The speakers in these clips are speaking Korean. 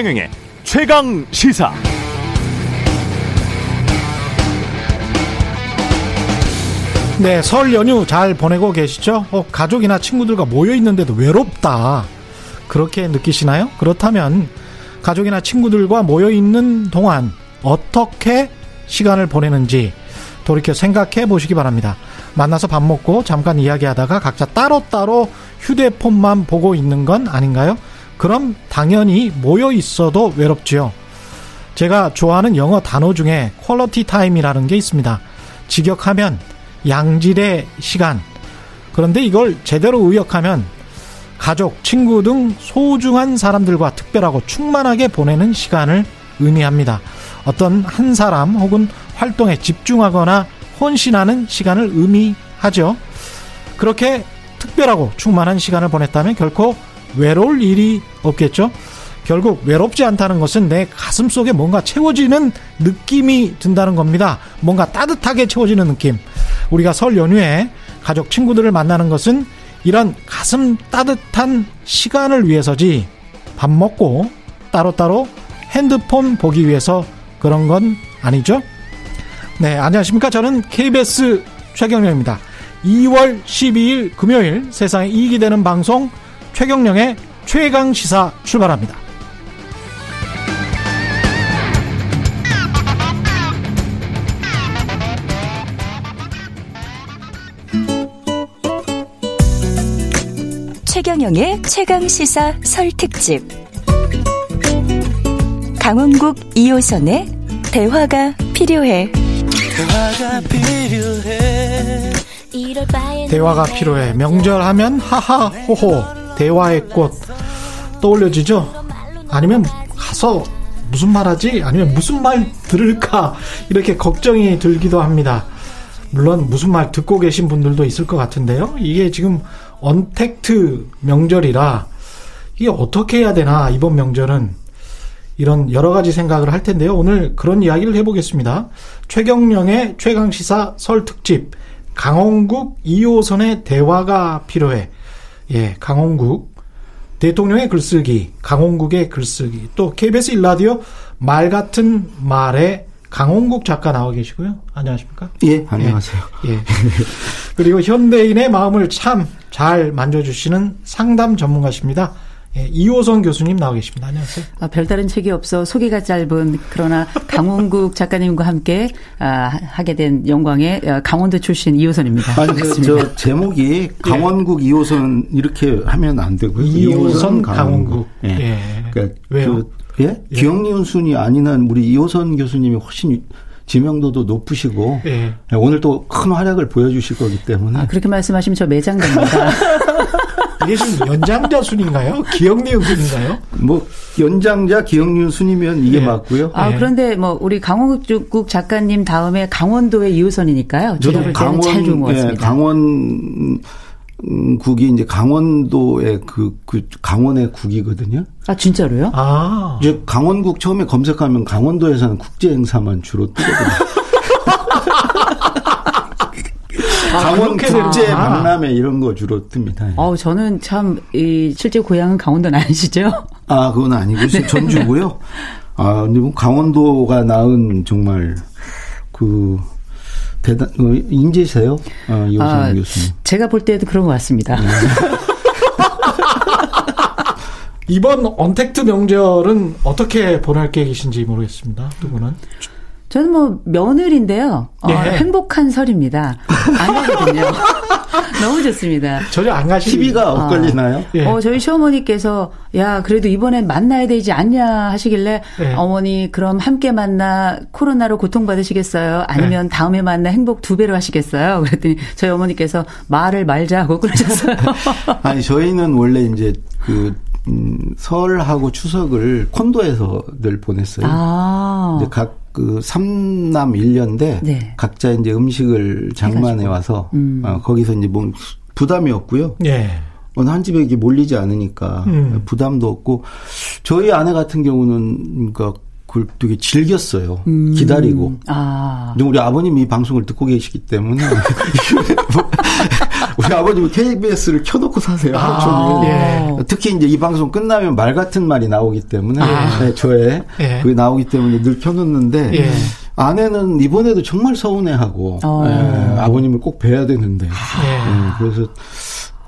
최경영의 최강 시사. 네, 설 연휴 잘 보내고 계시죠? 어, 가족이나 친구들과 모여 있는데도 외롭다. 그렇게 느끼시나요? 그렇다면 가족이나 친구들과 모여 있는 동안 어떻게 시간을 보내는지 돌이켜 생각해 보시기 바랍니다. 만나서 밥 먹고 잠깐 이야기하다가 각자 따로따로 휴대폰만 보고 있는 건 아닌가요? 그럼 당연히 모여 있어도 외롭지요. 제가 좋아하는 영어 단어 중에 퀄러티 타임이라는 게 있습니다. 직역하면 양질의 시간. 그런데 이걸 제대로 의역하면 가족, 친구 등 소중한 사람들과 특별하고 충만하게 보내는 시간을 의미합니다. 어떤 한 사람 혹은 활동에 집중하거나 헌신하는 시간을 의미하죠. 그렇게 특별하고 충만한 시간을 보냈다면 결코 외로울 일이 없겠죠. 결국 외롭지 않다는 것은 내 가슴 속에 뭔가 채워지는 느낌이 든다는 겁니다. 뭔가 따뜻하게 채워지는 느낌. 우리가 설 연휴에 가족 친구들을 만나는 것은 이런 가슴 따뜻한 시간을 위해서지 밥 먹고 따로따로 핸드폰 보기 위해서 그런 건 아니죠? 네, 안녕하십니까. 저는 KBS 최경령입니다. 2월 12일 금요일 세상에 이익이 되는 방송 최경령의 최강 시사 출발합니다. 최경영의 최강 시사 설 특집. 강원국 2호선의 대화가 필요해. 대화가 필요해. 대화가 필요해. 명절하면 하하 호호 대화의 꽃 떠올려지죠? 아니면 가서 무슨 말 하지? 아니면 무슨 말 들을까? 이렇게 걱정이 들기도 합니다. 물론 무슨 말 듣고 계신 분들도 있을 것 같은데요. 이게 지금 언택트 명절이라 이게 어떻게 해야 되나 이번 명절은 이런 여러 가지 생각을 할 텐데요. 오늘 그런 이야기를 해보겠습니다. 최경령의 최강시사 설 특집 강원국 2호선의 대화가 필요해. 예, 강원국 대통령의 글쓰기, 강원국의 글쓰기, 또 KBS 일라디오 말 같은 말에 강원국 작가 나와 계시고요. 안녕하십니까? 예, 안녕하세요. 예. 예. 그리고 현대인의 마음을 참 잘 만져주시는 상담 전문가십니다. 예, 이호선 교수님 나와 계십니다. 안녕하세요. 아, 별다른 책이 없어 소개가 짧은 그러나 강원국 작가님과 함께 아, 하게 된 영광의 어, 강원도 출신 이호선입니다. 아니, 그, 저 제목이 예. 강원국 예. 이호선 이렇게 하면 안 되고요. 이호선 강원국. 강원국. 예. 예. 그러니까 왜요? 그 예? 예. 기억리운 순이 아니는 우리 이호선 교수님이 훨씬 지명도도 높으시고 예. 예 오늘 또 큰 활약을 보여주실 거기 때문에 아, 그렇게 말씀하시면 저 매장됩니다. 이게 지금 연장자 순인가요? 기억리운 순인가요? 뭐 연장자 기억리운 순이면 이게 예. 맞고요. 아 예. 그런데 뭐 우리 강원국 작가님 다음에 강원도의 이호선이니까요. 것 같습니다. 예, 강원 음, 국이 이제 강원도의 그, 그, 강원의 국이거든요. 아, 진짜로요? 아. 이제 강원국 처음에 검색하면 강원도에서는 국제 행사만 주로 뜨거든요. 아, 강원 국제 박람회 이런 거 주로 뜹니다. 어, 저는 참, 이, 실제 고향은 강원도는 아니시죠? 아, 그건 아니고, 네. 전주고요. 아, 근데 뭐 강원도가 낳은 정말, 그, 대단 어, 인재세요, 어, 이호선 아, 교수님. 제가 볼 때도 그런 것 같습니다. 네. 이번 언택트 명절은 어떻게 보낼 계획이신지 모르겠습니다. 두 분은. 저는 뭐 며느리인데요. 어, 예. 행복한 설입니다. 안 가거든요. 너무 좋습니다. 전혀 안 가시. TV가 엇걸리나요? 어, 예. 어, 저희 시어머니께서 야 그래도 이번엔 만나야 되지 않냐 하시길래 예. 어머니 그럼 함께 만나 코로나로 고통 받으시겠어요? 아니면 예. 다음에 만나 행복 두 배로 하시겠어요? 그랬더니 저희 어머니께서 말을 말자고 그러셨어요. 아니 저희는 원래 이제 그 음, 설하고 추석을 콘도에서 늘 보냈어요. 아. 이제 각그 삼남 일녀인데 네. 각자 이제 음식을 장만해 와서 음. 어, 거기서 이제 뭐 부담이 없고요. 예. 어느 한 집에 이게 몰리지 않으니까 음. 부담도 없고 저희 아내 같은 경우는 그러니까 그걸 되게 즐겼어요. 음. 기다리고. 아. 우리 아버님이 이 방송을 듣고 계시기 때문에 우리 아버님은 KBS를 켜놓고 사세요. 아. 예. 특히 이제 이 방송 끝나면 말 같은 말이 나오기 때문에 아. 네, 저에 예. 그게 나오기 때문에 늘 켜놓는데 예. 아내는 이번에도 정말 서운해하고 어. 예, 아버님을 꼭 뵈야 되는데 예. 그래서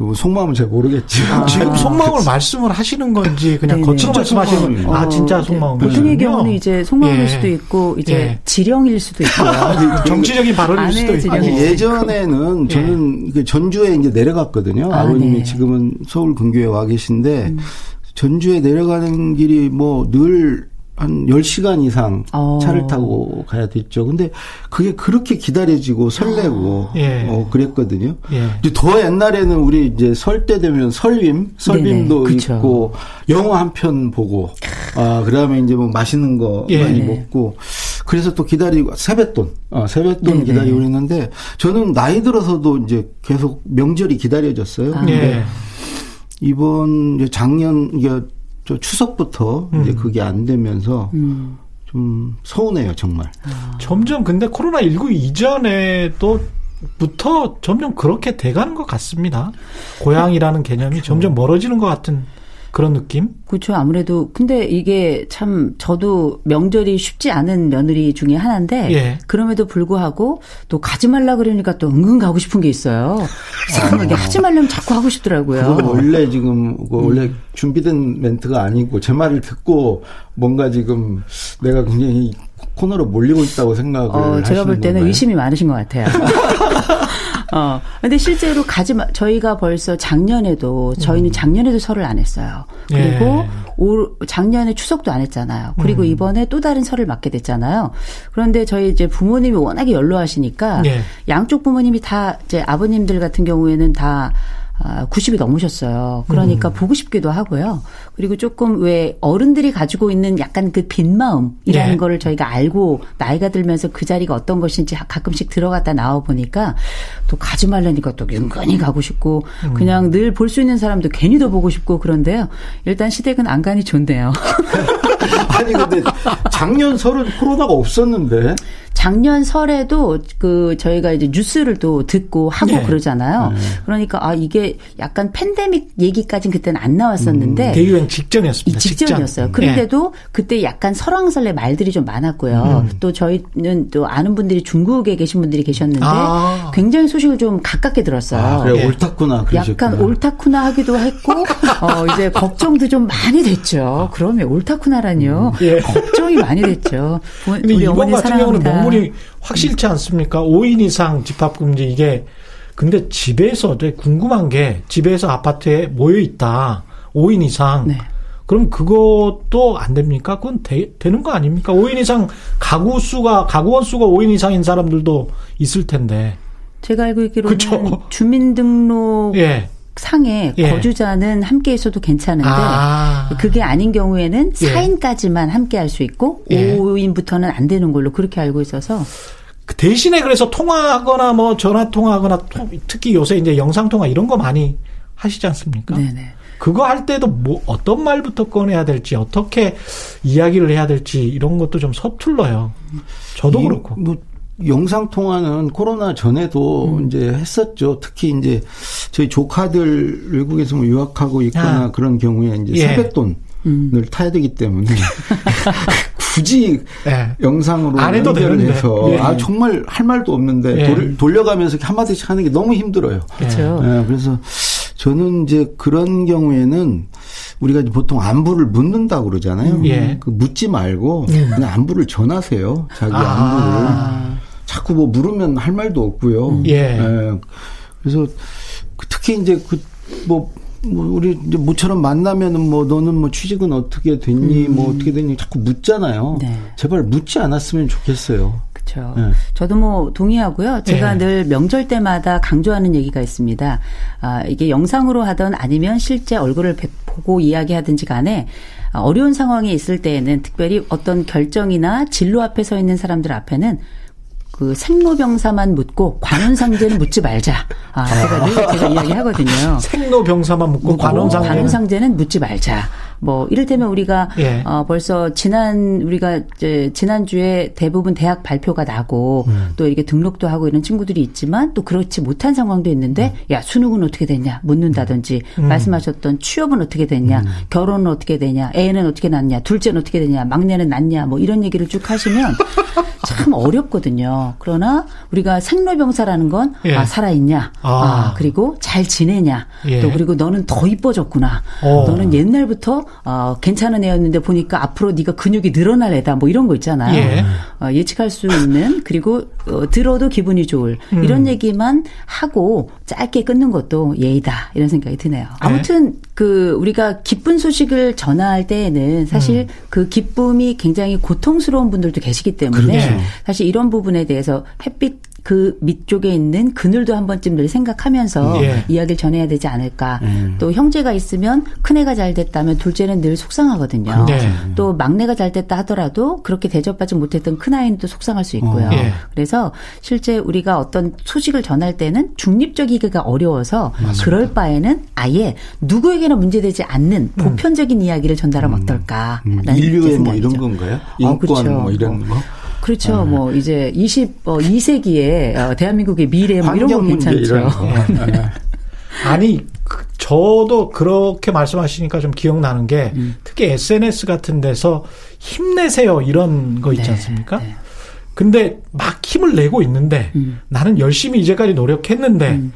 그 속마음은 잘 모르겠지만 아, 지금 속마음을 말씀을 하시는 건지 그냥 네네. 겉으로 말씀하시는 아 진짜 속마음 보통의 경우는 이제 속마음일 예. 수도 있고 이제 예. 지령일 수도 있고요 아, 정치적인 발언일 수도 있고 아니, 예전에는 예. 저는 예. 전주에 이제 내려갔거든요 아, 버님이 네. 지금은 서울 근교에 와 계신데 음. 전주에 내려가는 길이 뭐 늘 한 10시간 이상 어. 차를 타고 가야 됐죠. 근데 그게 그렇게 기다려지고 설레고 아. 예. 어, 그랬거든요. 예. 더 옛날에는 우리 이제 설 때 되면 설빔, 설빔도 네네, 있고 영화 한 편 보고 아, 그다음에 이제 뭐 맛있는 거 예. 많이 먹고 그래서 또 기다리고 세뱃돈, 어, 세뱃돈 네네. 기다리고 그랬는데 저는 나이 들어서도 이제 계속 명절이 기다려졌어요. 아. 근데 예. 이번 작년 이게 저 추석부터 음. 이제 그게 안 되면서 음. 좀 서운해요, 정말. 아. 점점 근데 코로나 19 이전에도 부터 점점 그렇게 돼가는 것 같습니다. 고향이라는 개념이 그렇죠. 점점 멀어지는 것 같은 그런 느낌? 그렇죠. 아무래도 근데 이게 참 저도 명절이 쉽지 않은 며느리 중에 하나인데 예. 그럼에도 불구하고 또 가지 말라 그러니까 또 은근 가고 싶은 게 있어요. 이상하게 아. 하지 말려면 자꾸 하고 싶더라고요. 그건 원래 지금 그 원래 음. 준비된 멘트가 아니고 제 말을 듣고 뭔가 지금 내가 굉장히 코너로 몰리고 있다고 생각을 어, 제가 볼 때는 건가요? 의심이 많으신 것 같아요. 어. 근데 실제로 가지 마, 저희가 벌써 작년에도 저희는 음. 작년에도 설을 안 했어요. 그리고 예. 올 작년에 추석도 안 했잖아요. 그리고 음. 이번에 또 다른 설을 맞게 됐잖아요. 그런데 저희 이제 부모님이 워낙에 연로하시니까 예. 양쪽 부모님이 다 이제 아버님들 같은 경우에는 다 90이 아, 넘으셨어요. 그러니까 음. 보고 싶기도 하고요. 그리고 조금 왜 어른들이 가지고 있는 약간 그 빈마음이라는 네. 거를 저희가 알고 나이가 들면서 그 자리가 어떤 것인지 가끔씩 들어갔다 나와 보니까 또 가지 말라니까 또 은근히 가고 싶고 음. 그냥 늘 볼 수 있는 사람도 괜히 더 보고 싶고 그런데요. 일단 시댁은 안간히 좋네요. 아니 근데 작년 설은 코로나가 없었는데 작년 설에도 그 저희가 이제 뉴스를 또 듣고 하고 네. 그러잖아요. 네. 그러니까 아 이게 약간 팬데믹 얘기까지는 그때는 안 나왔었는데 음, 대유행 직전이었습니다. 직전이었어요. 직전. 그런데도 네. 그때 약간 설왕설래 말들이 좀 많았고요. 음. 또 저희는 또 아는 분들이 중국에 계신 분들이 계셨는데 아. 굉장히 소식을 좀 가깝게 들었어요. 아, 그래 네. 옳다구나. 약간 옳다구나 하기도 했고 어 이제 걱정도 좀 많이 됐죠. 그러면 옳다구나라 니요. 음. 예. 걱정이 많이 됐죠. 근데 우리 이번 같은 경우는 명분이 확실치 않습니까? 5인 이상 집합 금지 이게 근데 집에서 되게 궁금한 게 집에서 아파트에 모여 있다. 5인 이상. 네. 그럼 그것도 안 됩니까? 그건 되, 되는 거 아닙니까? 5인 이상 가구 수가 가구원 수가 5인 이상인 사람들도 있을 텐데. 제가 알고 있기로는 그쵸? 주민등록 예. 상에 예. 거주자는 함께 있어도 괜찮은데 아. 그게 아닌 경우에는 4인까지만 예. 함께 할 수 있고 예. 5인부터는 안 되는 걸로 그렇게 알고 있어서 그 대신에 그래서 통화하거나 뭐 전화 통화하거나 특히 요새 이제 영상 통화 이런 거 많이 하시지 않습니까? 네네. 그거 할 때도 뭐 어떤 말부터 꺼내야 될지 어떻게 이야기를 해야 될지 이런 것도 좀 서툴러요. 저도 그렇고. 뭐 영상 통화는 코로나 전에도 음. 이제 했었죠. 특히 이제 저희 조카들 외국에서 뭐 유학하고 있거나 아. 그런 경우에 이제 예. 세뱃돈을 음. 타야 되기 때문에 굳이 예. 영상으로 안 해도 해서 예. 아 정말 할 말도 없는데 예. 돌, 돌려가면서 한 마디씩 하는 게 너무 힘들어요. 그렇죠. 예, 그래서 저는 이제 그런 경우에는 우리가 보통 안부를 묻는다고 그러잖아요. 음. 그 묻지 말고 음. 그냥 안부를 전하세요. 자기 아. 안부를. 자꾸 뭐 물으면 할 말도 없고요. 음. 예. 예. 그래서 특히 이제 그뭐 뭐 우리 이제 모처럼 만나면은 뭐 너는 뭐 취직은 어떻게 됐니 음. 뭐 어떻게 됐니 자꾸 묻잖아요. 네. 제발 묻지 않았으면 좋겠어요. 그렇죠. 네. 저도 뭐 동의하고요. 제가 네. 늘 명절 때마다 강조하는 얘기가 있습니다. 아, 이게 영상으로 하던 아니면 실제 얼굴을 보고 이야기하든지 간에 어려운 상황에 있을 때에는 특별히 어떤 결정이나 진로 앞에 서 있는 사람들 앞에는 그 생로병사만 묻고 관원상제는 묻지 말자. 아, 제가 늘 제가 이야기하거든요. 생로병사만 묻고 관원상제는 묻지 말자. 뭐 이를테면 우리가 예. 어 벌써 지난 우리가 이제 지난주에 대부분 대학 발표가 나고 음. 또 이렇게 등록도 하고 이런 친구들이 있지만 또 그렇지 못한 상황도 있는데 음. 야 수능은 어떻게 됐냐 묻는다든지 음. 말씀하셨던 취업은 어떻게 됐냐 음. 결혼은 어떻게 되냐 애는 어떻게 낳냐 둘째는 어떻게 되냐 막내는 낳냐 뭐 이런 얘기를 쭉 하시면 참 어렵거든요. 그러나 우리가 생로병사라는 건 예. 아, 살아있냐, 아. 아. 그리고 잘 지내냐, 예. 또 그리고 너는 더 이뻐졌구나, 오. 너는 옛날부터 어, 괜찮은 애였는데 보니까 앞으로 네가 근육이 늘어날 애다, 뭐 이런 거 있잖아요. 예. 어, 예측할 수 있는 그리고 어, 들어도 기분이 좋을 음. 이런 얘기만 하고 짧게 끊는 것도 예의다 이런 생각이 드네요. 네. 아무튼 그 우리가 기쁜 소식을 전할 때에는 사실 음. 그 기쁨이 굉장히 고통스러운 분들도 계시기 때문에 그렇죠. 사실 이런 부분에 대해서 햇빛 그 밑쪽에 있는 그늘도 한 번쯤 늘 생각하면서 예. 이야기를 전해야 되지 않을까. 음. 또 형제가 있으면 큰애가 잘 됐다면 둘째는 늘 속상하거든요. 네. 또 막내가 잘 됐다 하더라도 그렇게 대접받지 못했던 큰아이는 또 속상할 수 있고요. 어. 예. 그래서 실제 우리가 어떤 소식을 전할 때는 중립적이기가 어려워서 맞습니다. 그럴 바에는 아예 누구에게나 문제되지 않는 음. 보편적인 음. 이야기를 전달하면 음. 어떨까. 음. 인류의 뭐 이런 건가요? 인권 어, 그렇죠. 뭐 이런 거? 그렇죠. 네. 뭐 이제 22세기에 어, 대한민국의 미래 뭐 이런 거 괜찮죠. 거. 네. 아니 그, 저도 그렇게 말씀하시니까 좀 기억나는 게 음. 특히 SNS 같은 데서 힘내세요 이런 거 있지 네. 않습니까? 네. 근데 막 힘을 내고 있는데 음. 나는 열심히 이제까지 노력했는데 음.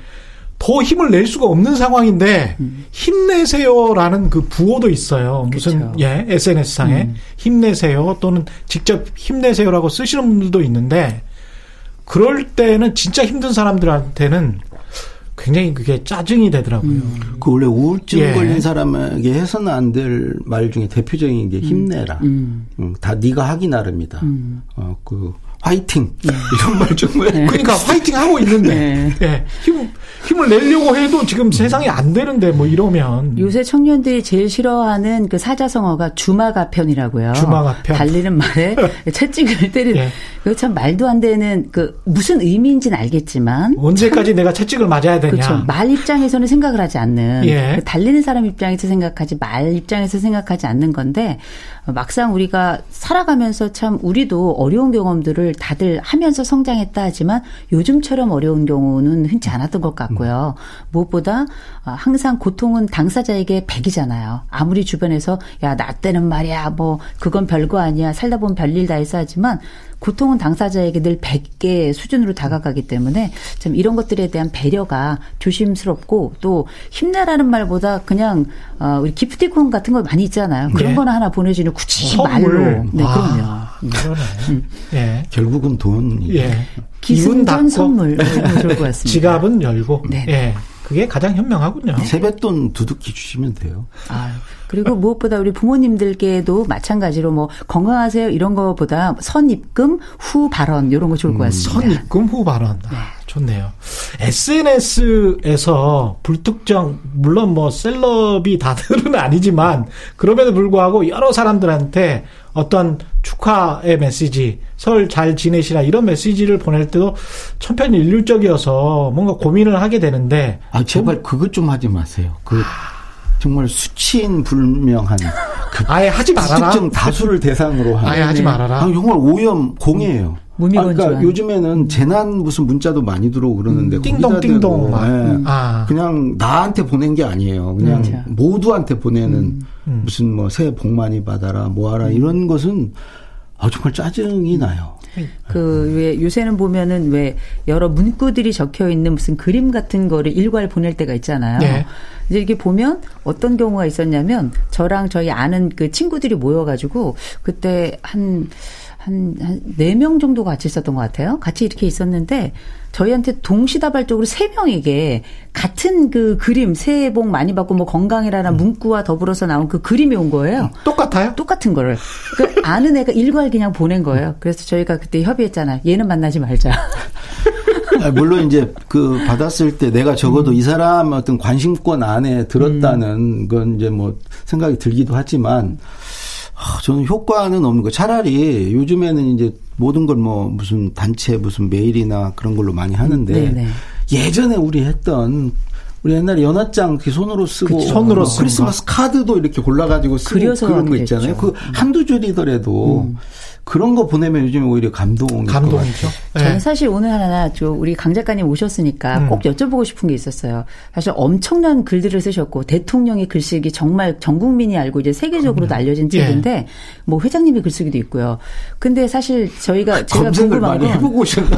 더 힘을 낼 수가 없는 상황인데 음. 힘내세요라는 그 부호도 있어요. 무슨 그렇죠. 예 SNS 상에 음. 힘내세요 또는 직접 힘내세요라고 쓰시는 분들도 있는데 그럴 때는 진짜 힘든 사람들한테는 굉장히 그게 짜증이 되더라고요. 음. 그 원래 우울증 예. 걸린 사람에게 해서는 안 될 말 중에 대표적인 게 음. 힘내라. 음. 음. 다 네가 하기 나름이다. 음. 어그 화이팅 네. 이런 말 정말 네. 그러니까 화이팅 하고 있는데 네. 네. 힘 힘을 내려고 해도 지금 세상이 안 되는데 뭐 이러면 요새 청년들이 제일 싫어하는 그 사자성어가 주마가편이라고요. 주마가편 달리는 말에 채찍을 때리는 예. 그거 참 말도 안 되는 그 무슨 의미인지는 알겠지만 언제까지 참, 내가 채찍을 맞아야 되냐. 그렇죠. 말 입장에서는 생각을 하지 않는 예. 그 달리는 사람 입장에서 생각하지 말 입장에서 생각하지 않는 건데 막상 우리가 살아가면서 참 우리도 어려운 경험들을 다들 하면서 성장했다 하지만 요즘처럼 어려운 경우는 흔치 않았던 것 같고요. 무엇보다 어, 항상 고통은 당사자에게 백이잖아요. 아무리 주변에서 야 나 때는 말이야 뭐 그건 별거 아니야 살다 보면 별일 다 했어 하지만 고통은 당사자에게 늘 100개 수준으로 다가가기 때문에 참 이런 것들에 대한 배려가 조심스럽고 또 힘내라는 말보다 그냥 어 우리 기프티콘 같은 거 많이 있잖아요. 그런 네. 거나 하나 보내주는 굳이 말로. 네, 아, 그럼요. 음. 예. 결국은 돈. 예. 기승전 선물. 좋을 것 같습니다. 지갑은 열고. 네. 예. 그게 가장 현명하군요. 세뱃돈 두둑히 주시면 돼요. 아, 그리고 무엇보다 우리 부모님들께도 마찬가지로 뭐 건강하세요 이런 거보다 선입금 후 발언 이런 거 좋을 것 음, 같습니다. 선입금 후 발언. 네. 아, 좋네요. SNS에서 불특정 물론 뭐 셀럽이 다들은 아니지만 그럼에도 불구하고 여러 사람들한테 어떤 축하의 메시지, 설 잘 지내시라 이런 메시지를 보낼 때도 천편일률적이어서 뭔가 고민을 하게 되는데 아 제발 그것 좀 하지 마세요. 그 정말 수치인 불명한 그 아예 하지 말아라. 특정 다수를 대상으로 한 아예 하지 말아라. 아, 정말 오염 공해예요. 아, 그러니까 요즘에는 재난 무슨 문자도 많이 들어오고 그러는데 음, 띵동 띵동 네. 아. 그냥 나한테 보낸 게 아니에요. 그냥 음. 모두한테 보내는 음. 음. 무슨 뭐 새해 복 많이 받아라 뭐하라 이런 것은 아 정말 짜증이 나요. 그왜 요새는 보면은 왜 여러 문구들이 적혀 있는 무슨 그림 같은 거를 일괄 보낼 때가 있잖아요. 네. 이제 이렇게 보면 어떤 경우가 있었냐면 저랑 저희 아는 그 친구들이 모여가지고 그때 한 한, 한, 4명 정도 같이 있었던 것 같아요. 같이 이렇게 있었는데, 저희한테 동시다발적으로 3명에게 같은 그 그림, 새해 복 많이 받고 뭐 건강이라는 음. 문구와 더불어서 나온 그 그림이 온 거예요. 똑같아요? 똑같은 거를. 그 아는 애가 일괄 그냥 보낸 거예요. 그래서 저희가 그때 협의했잖아요. 얘는 만나지 말자. 아, 물론 이제 그 받았을 때 내가 적어도 음. 이 사람 어떤 관심권 안에 들었다는 음. 건 이제 뭐 생각이 들기도 하지만 아, 저는 효과는 없는 거. 차라리 요즘에는 이제 모든 걸 뭐 무슨 단체 무슨 메일이나 그런 걸로 많이 하는데 네네. 네. 예전에 우리 했던 우리 옛날에 연하장 손으로 쓰고 그치, 손으로 어, 크리스마스 카드도 이렇게 골라가지고 쓰고 그런 거 있잖아요. 그 한두 줄이더라도 음. 그런 거 보내면 요즘 오히려 감동. 감동이죠. 네. 저는 사실 오늘 하나 저 우리 강 작가님 오셨으니까 음. 꼭 여쭤보고 싶은 게 있었어요. 사실 엄청난 글들을 쓰셨고 대통령의 글쓰기 정말 전 국민이 알고 이제 세계적으로도 음. 알려진 책인데 예. 뭐 회장님의 글쓰기도 있고요. 근데 사실 저희가 제가 궁금한 건 해보고 오셨나?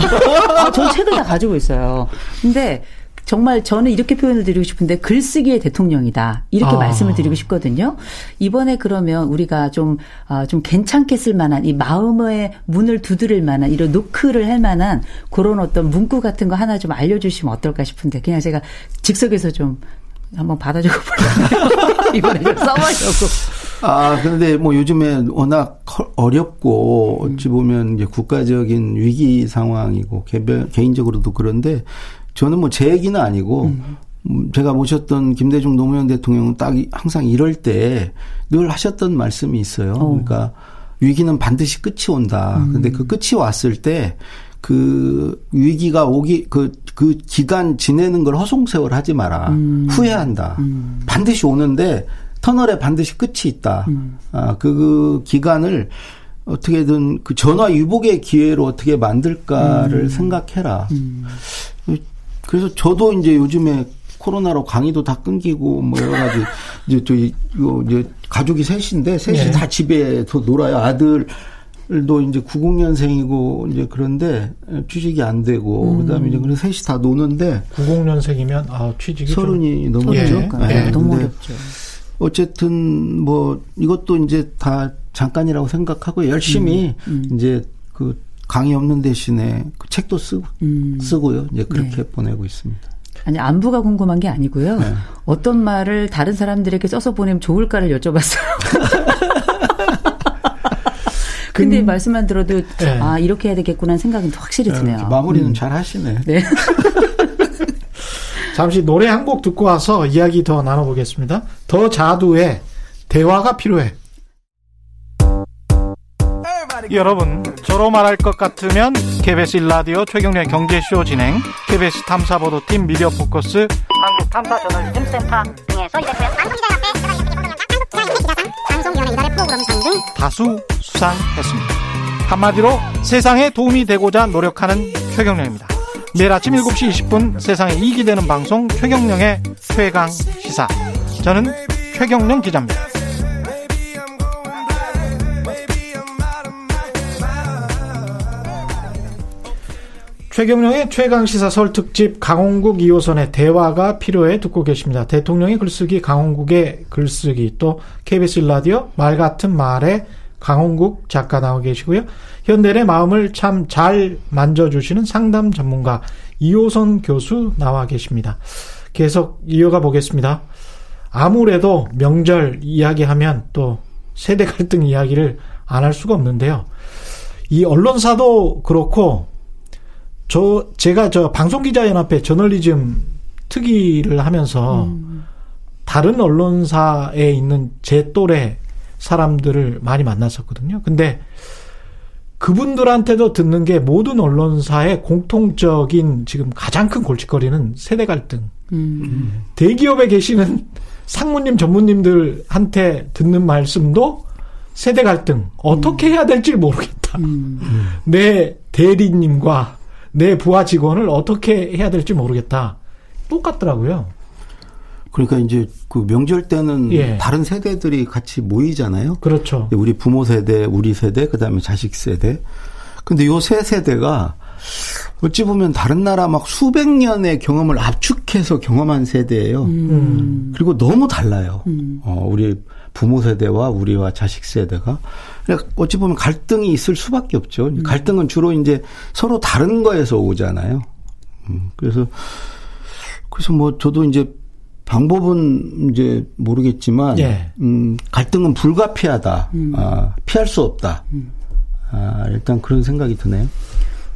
아, 전 책을 다 가지고 있어요. 근데 정말 저는 이렇게 표현을 드리고 싶은데 글쓰기의 대통령이다. 이렇게 아. 말씀을 드리고 싶거든요. 이번에 그러면 우리가 좀, 아, 좀 괜찮게 쓸 만한 이 마음의 문을 두드릴 만한 이런 노크를 할 만한 그런 어떤 문구 같은 거 하나 좀 알려주시면 어떨까 싶은데 그냥 제가 즉석에서 좀 한번 받아 적어 볼래요. 이번에 좀 써보려고. 아, 그런데 뭐 요즘에 워낙 어렵고 어찌 보면 이제 국가적인 위기 상황이고 개별, 개인적으로도 그런데 저는 뭐 제 얘기는 아니고 음. 음. 제가 모셨던 김대중 노무현 대통령은 딱 항상 이럴 때 늘 하셨던 말씀이 있어요. 어. 그러니까 위기는 반드시 끝이 온다. 음. 근데 그 끝이 왔을 때 그 위기가 오기 그, 그 기간 지내는 걸 허송세월 하지 마라. 음. 후회한다. 음. 반드시 오는데 터널에 반드시 끝이 있다. 음. 아, 그, 그 기간을 어떻게든 그 전화 유복의 기회로 어떻게 만들까를 음. 생각해라. 그래서 저도 이제 요즘에 코로나로 강의도 다 끊기고 뭐 여러 가지 이제 저 이거 이제 가족이 셋인데 셋이 네. 다 집에서 놀아요. 아들도 이제 90년생이고 이제 그런데 취직이 안 되고 음. 그다음에 이제 그래서 셋이 다 노는데 90년생이면 아 취직이 서른이 넘었죠. 예. 네. 너무 어렵죠. 어쨌든 뭐 이것도 이제 다 잠깐이라고 생각하고 열심히 음. 음. 이제 그 강의 없는 대신에 그 책도 쓰고 음. 쓰고요. 이제 그렇게 네. 보내고 있습니다. 아니 안부가 궁금한 게 아니고요. 네. 어떤 말을 다른 사람들에게 써서 보내면 좋을까를 여쭤봤어요. 근데 그, 말씀만 들어도 네. 아 이렇게 해야 되겠구나 생각은 확실히 네, 드네요. 마무리는 음. 잘 하시네. 네. 잠시 노래 한 곡 듣고 와서 이야기 더 나눠보겠습니다. 더 자두의 대화가 필요해. 여러분, 저로 말할 것 같으면 KBS 일라디오 최경련 경제쇼 진행, KBS 탐사보도팀 미디어 포커스, 한국 탐사 저널리즘 센터 등에서 일했고요. 방송위원회 이달의 프로그램상 등 다수 수상했습니다. 한마디로 세상에 도움이 되고자 노력하는 최경련입니다. 매일 아침 7시 20분 세상에 이익이 되는 방송 최경령의 최강 시사. 저는 최경령 기자입니다. 최경령의 최강시사 설 특집 강원국 2호선의 대화가 필요해 듣고 계십니다. 대통령의 글쓰기, 강원국의 글쓰기, 또 KBS 라디오 말 같은 말에 강원국 작가 나와 계시고요. 현대의 마음을 참 잘 만져주시는 상담 전문가 이호선 교수 나와 계십니다. 계속 이어가 보겠습니다. 아무래도 명절 이야기하면 또 세대 갈등 이야기를 안 할 수가 없는데요. 이 언론사도 그렇고 저 제가 저 방송기자연합회 저널리즘 특위를 하면서 음. 다른 언론사에 있는 제 또래 사람들을 많이 만났었거든요. 근데 그분들한테도 듣는 게 모든 언론사의 공통적인 지금 가장 큰 골칫거리는 세대 갈등. 음. 대기업에 계시는 상무님, 전무님들한테 듣는 말씀도 세대 갈등. 어떻게 해야 될지 모르겠다. 음. 내 대리님과 내 부하 직원을 어떻게 해야 될지 모르겠다. 똑같더라고요. 그러니까 이제 그 명절 때는 예. 다른 세대들이 같이 모이잖아요. 그렇죠. 우리 부모 세대, 우리 세대, 그다음에 자식 세대. 근데 요 세 세대가 어찌 보면 다른 나라 막 수백 년의 경험을 압축해서 경험한 세대예요. 음. 그리고 너무 달라요. 음. 어, 우리 부모 세대와 우리와 자식 세대가. 그러니까 어찌 보면 갈등이 있을 수밖에 없죠. 음. 갈등은 주로 이제 서로 다른 거에서 오잖아요. 음, 그래서 그래서 뭐 저도 이제 방법은 이제 모르겠지만 예. 음, 갈등은 불가피하다. 음. 아, 피할 수 없다. 음. 아, 일단 그런 생각이 드네요.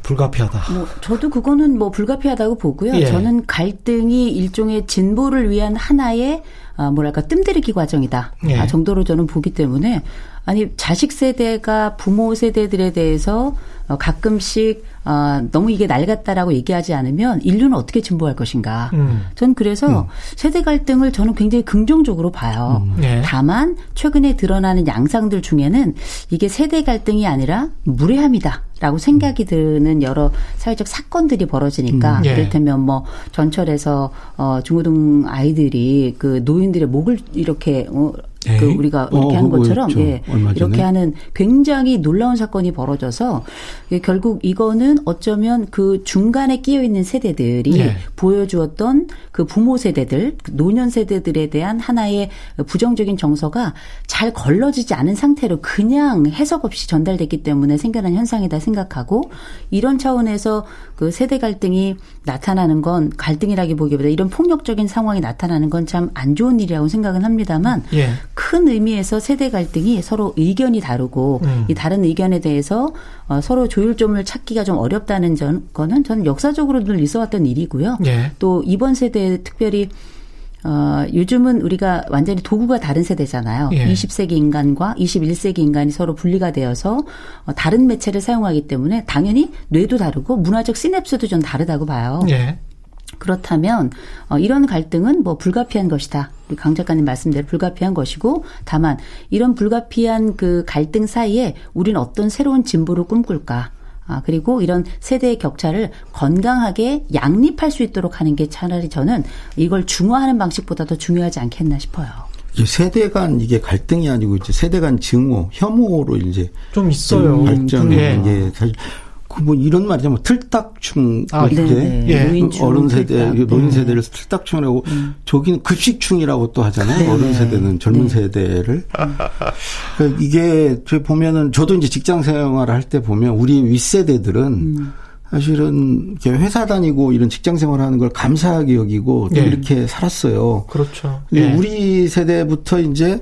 불가피하다. 뭐 저도 그거는 뭐 불가피하다고 보고요. 예. 저는 갈등이 일종의 진보를 위한 하나의 아, 뭐랄까 뜸들이기 과정이다 예. 아, 정도로 저는 보기 때문에 아니 자식 세대가 부모 세대들에 대해서 어, 가끔씩 어, 너무 이게 낡았다라고 얘기하지 않으면 인류는 어떻게 진보할 것인가. 음. 전 그래서 음. 세대 갈등을 저는 굉장히 긍정적으로 봐요. 음. 네. 다만 최근에 드러나는 양상들 중에는 이게 세대 갈등이 아니라 무례함이다. 라고 생각이 드는 여러 사회적 사건들이 벌어지니까 음, 예. 이를테면 뭐 전철에서 어 중고등 아이들이 그 노인들의 목을 이렇게 어, 그 우리가 이렇게 어, 하는 것처럼 예, 이렇게 하는 굉장히 놀라운 사건이 벌어져서 결국 이거는 어쩌면 그 중간에 끼어 있는 세대들이 예. 보여주었던 그 부모 세대들, 그 노년 세대들에 대한 하나의 부정적인 정서가 잘 걸러지지 않은 상태로 그냥 해석 없이 전달됐기 때문에 생겨난 현상이다 생각하고 이런 차원에서 그 세대 갈등이 나타나는 건 갈등이라기보기보다 이런 폭력적인 상황이 나타나는 건 참 안 좋은 일이라고 생각은 합니다만 예. 큰 의미에서 세대 갈등이 서로 의견이 다르고 음. 이 다른 의견에 대해서 어, 서로 조율점을 찾기가 좀 어렵다는 전, 거는 저는 역사적으로 늘 있어왔던 일이고요. 예. 또 이번 세대에 특별히 어, 요즘은 우리가 완전히 도구가 다른 세대잖아요. 예. 20세기 인간과 21세기 인간이 서로 분리가 되어서 어, 다른 매체를 사용하기 때문에 당연히 뇌도 다르고 문화적 시냅스도 좀 다르다고 봐요. 예. 그렇다면 어, 이런 갈등은 뭐 불가피한 것이다. 우리 강 작가님 말씀대로 불가피한 것이고 다만 이런 불가피한 그 갈등 사이에 우리는 어떤 새로운 진보를 꿈꿀까? 아, 그리고 이런 세대의 격차를 건강하게 양립할 수 있도록 하는 게 차라리 저는 이걸 중화하는 방식보다 더 중요하지 않겠나 싶어요. 세대 간 이게 갈등이 아니고 이제 세대 간 증오, 혐오로 이제 좀 있어요. 발전이 음, 게 사실 그뭐 이런 말이죠. 뭐 틀딱충 아, 이렇게 네, 네. 예. 어른 세대 틀딱. 노인 네. 세대를 틀딱충이라고 음. 저기는 급식충이라고 또 하잖아요. 네. 어른 세대는 젊은 네. 세대를 그러니까 이게 저 보면은 저도 이제 직장 생활을 할 때 보면 우리 윗세대들은 음. 사실은 회사 다니고 이런 직장 생활하는 걸 감사하게 여기고 또 네. 이렇게 살았어요. 그렇죠. 네. 우리 세대부터 이제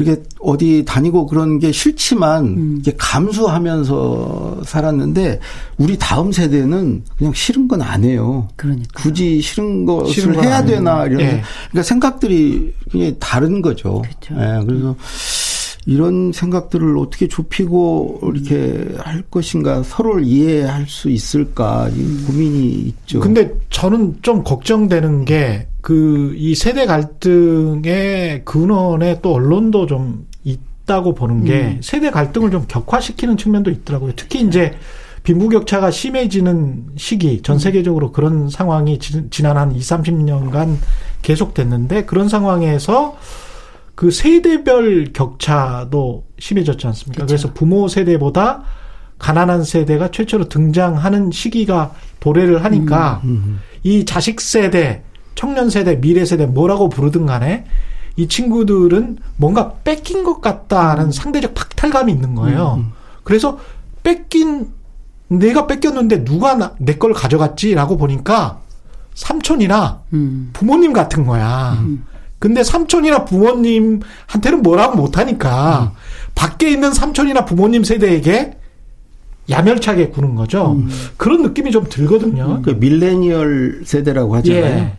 그게 어디 다니고 그런 게 싫지만 음. 이게 감수하면서 살았는데 우리 다음 세대는 그냥 싫은 건 안 해요. 그러니까 굳이 싫은 것을 싫은 해야 되나 이런 예. 그러니까 생각들이 굉장히 다른 거죠. 그렇죠. 예, 그래서 이런 생각들을 어떻게 좁히고 이렇게 할 것인가 서로를 이해할 수 있을까 음. 고민이 있죠. 근데 저는 좀 걱정되는 게 그 이 세대 갈등의 근원에 또 언론도 좀 있다고 보는 게 음. 세대 갈등을 좀 격화시키는 측면도 있더라고요. 특히 이제 빈부격차가 심해지는 시기 전 음. 세계적으로 그런 상황이 지난 한 2, 30년간 계속됐는데 그런 상황에서 그 세대별 격차도 심해졌지 않습니까? 그렇죠. 그래서 부모 세대보다 가난한 세대가 최초로 등장하는 시기가 도래를 하니까 음, 음, 음. 이 자식 세대, 청년 세대, 미래 세대 뭐라고 부르든 간에 이 친구들은 뭔가 뺏긴 것 같다는 음. 상대적 박탈감이 있는 거예요. 음, 음. 그래서 뺏긴 내가 뺏겼는데 누가 내 걸 가져갔지라고 보니까 삼촌이나 부모님 같은 거야. 근데 삼촌이나 부모님한테는 뭐라고 못하니까 음. 밖에 있는 삼촌이나 부모님 세대에게 야멸차게 구는 거죠. 음. 그런 느낌이 좀 들거든요. 음. 그 밀레니얼 세대라고 하잖아요. 예.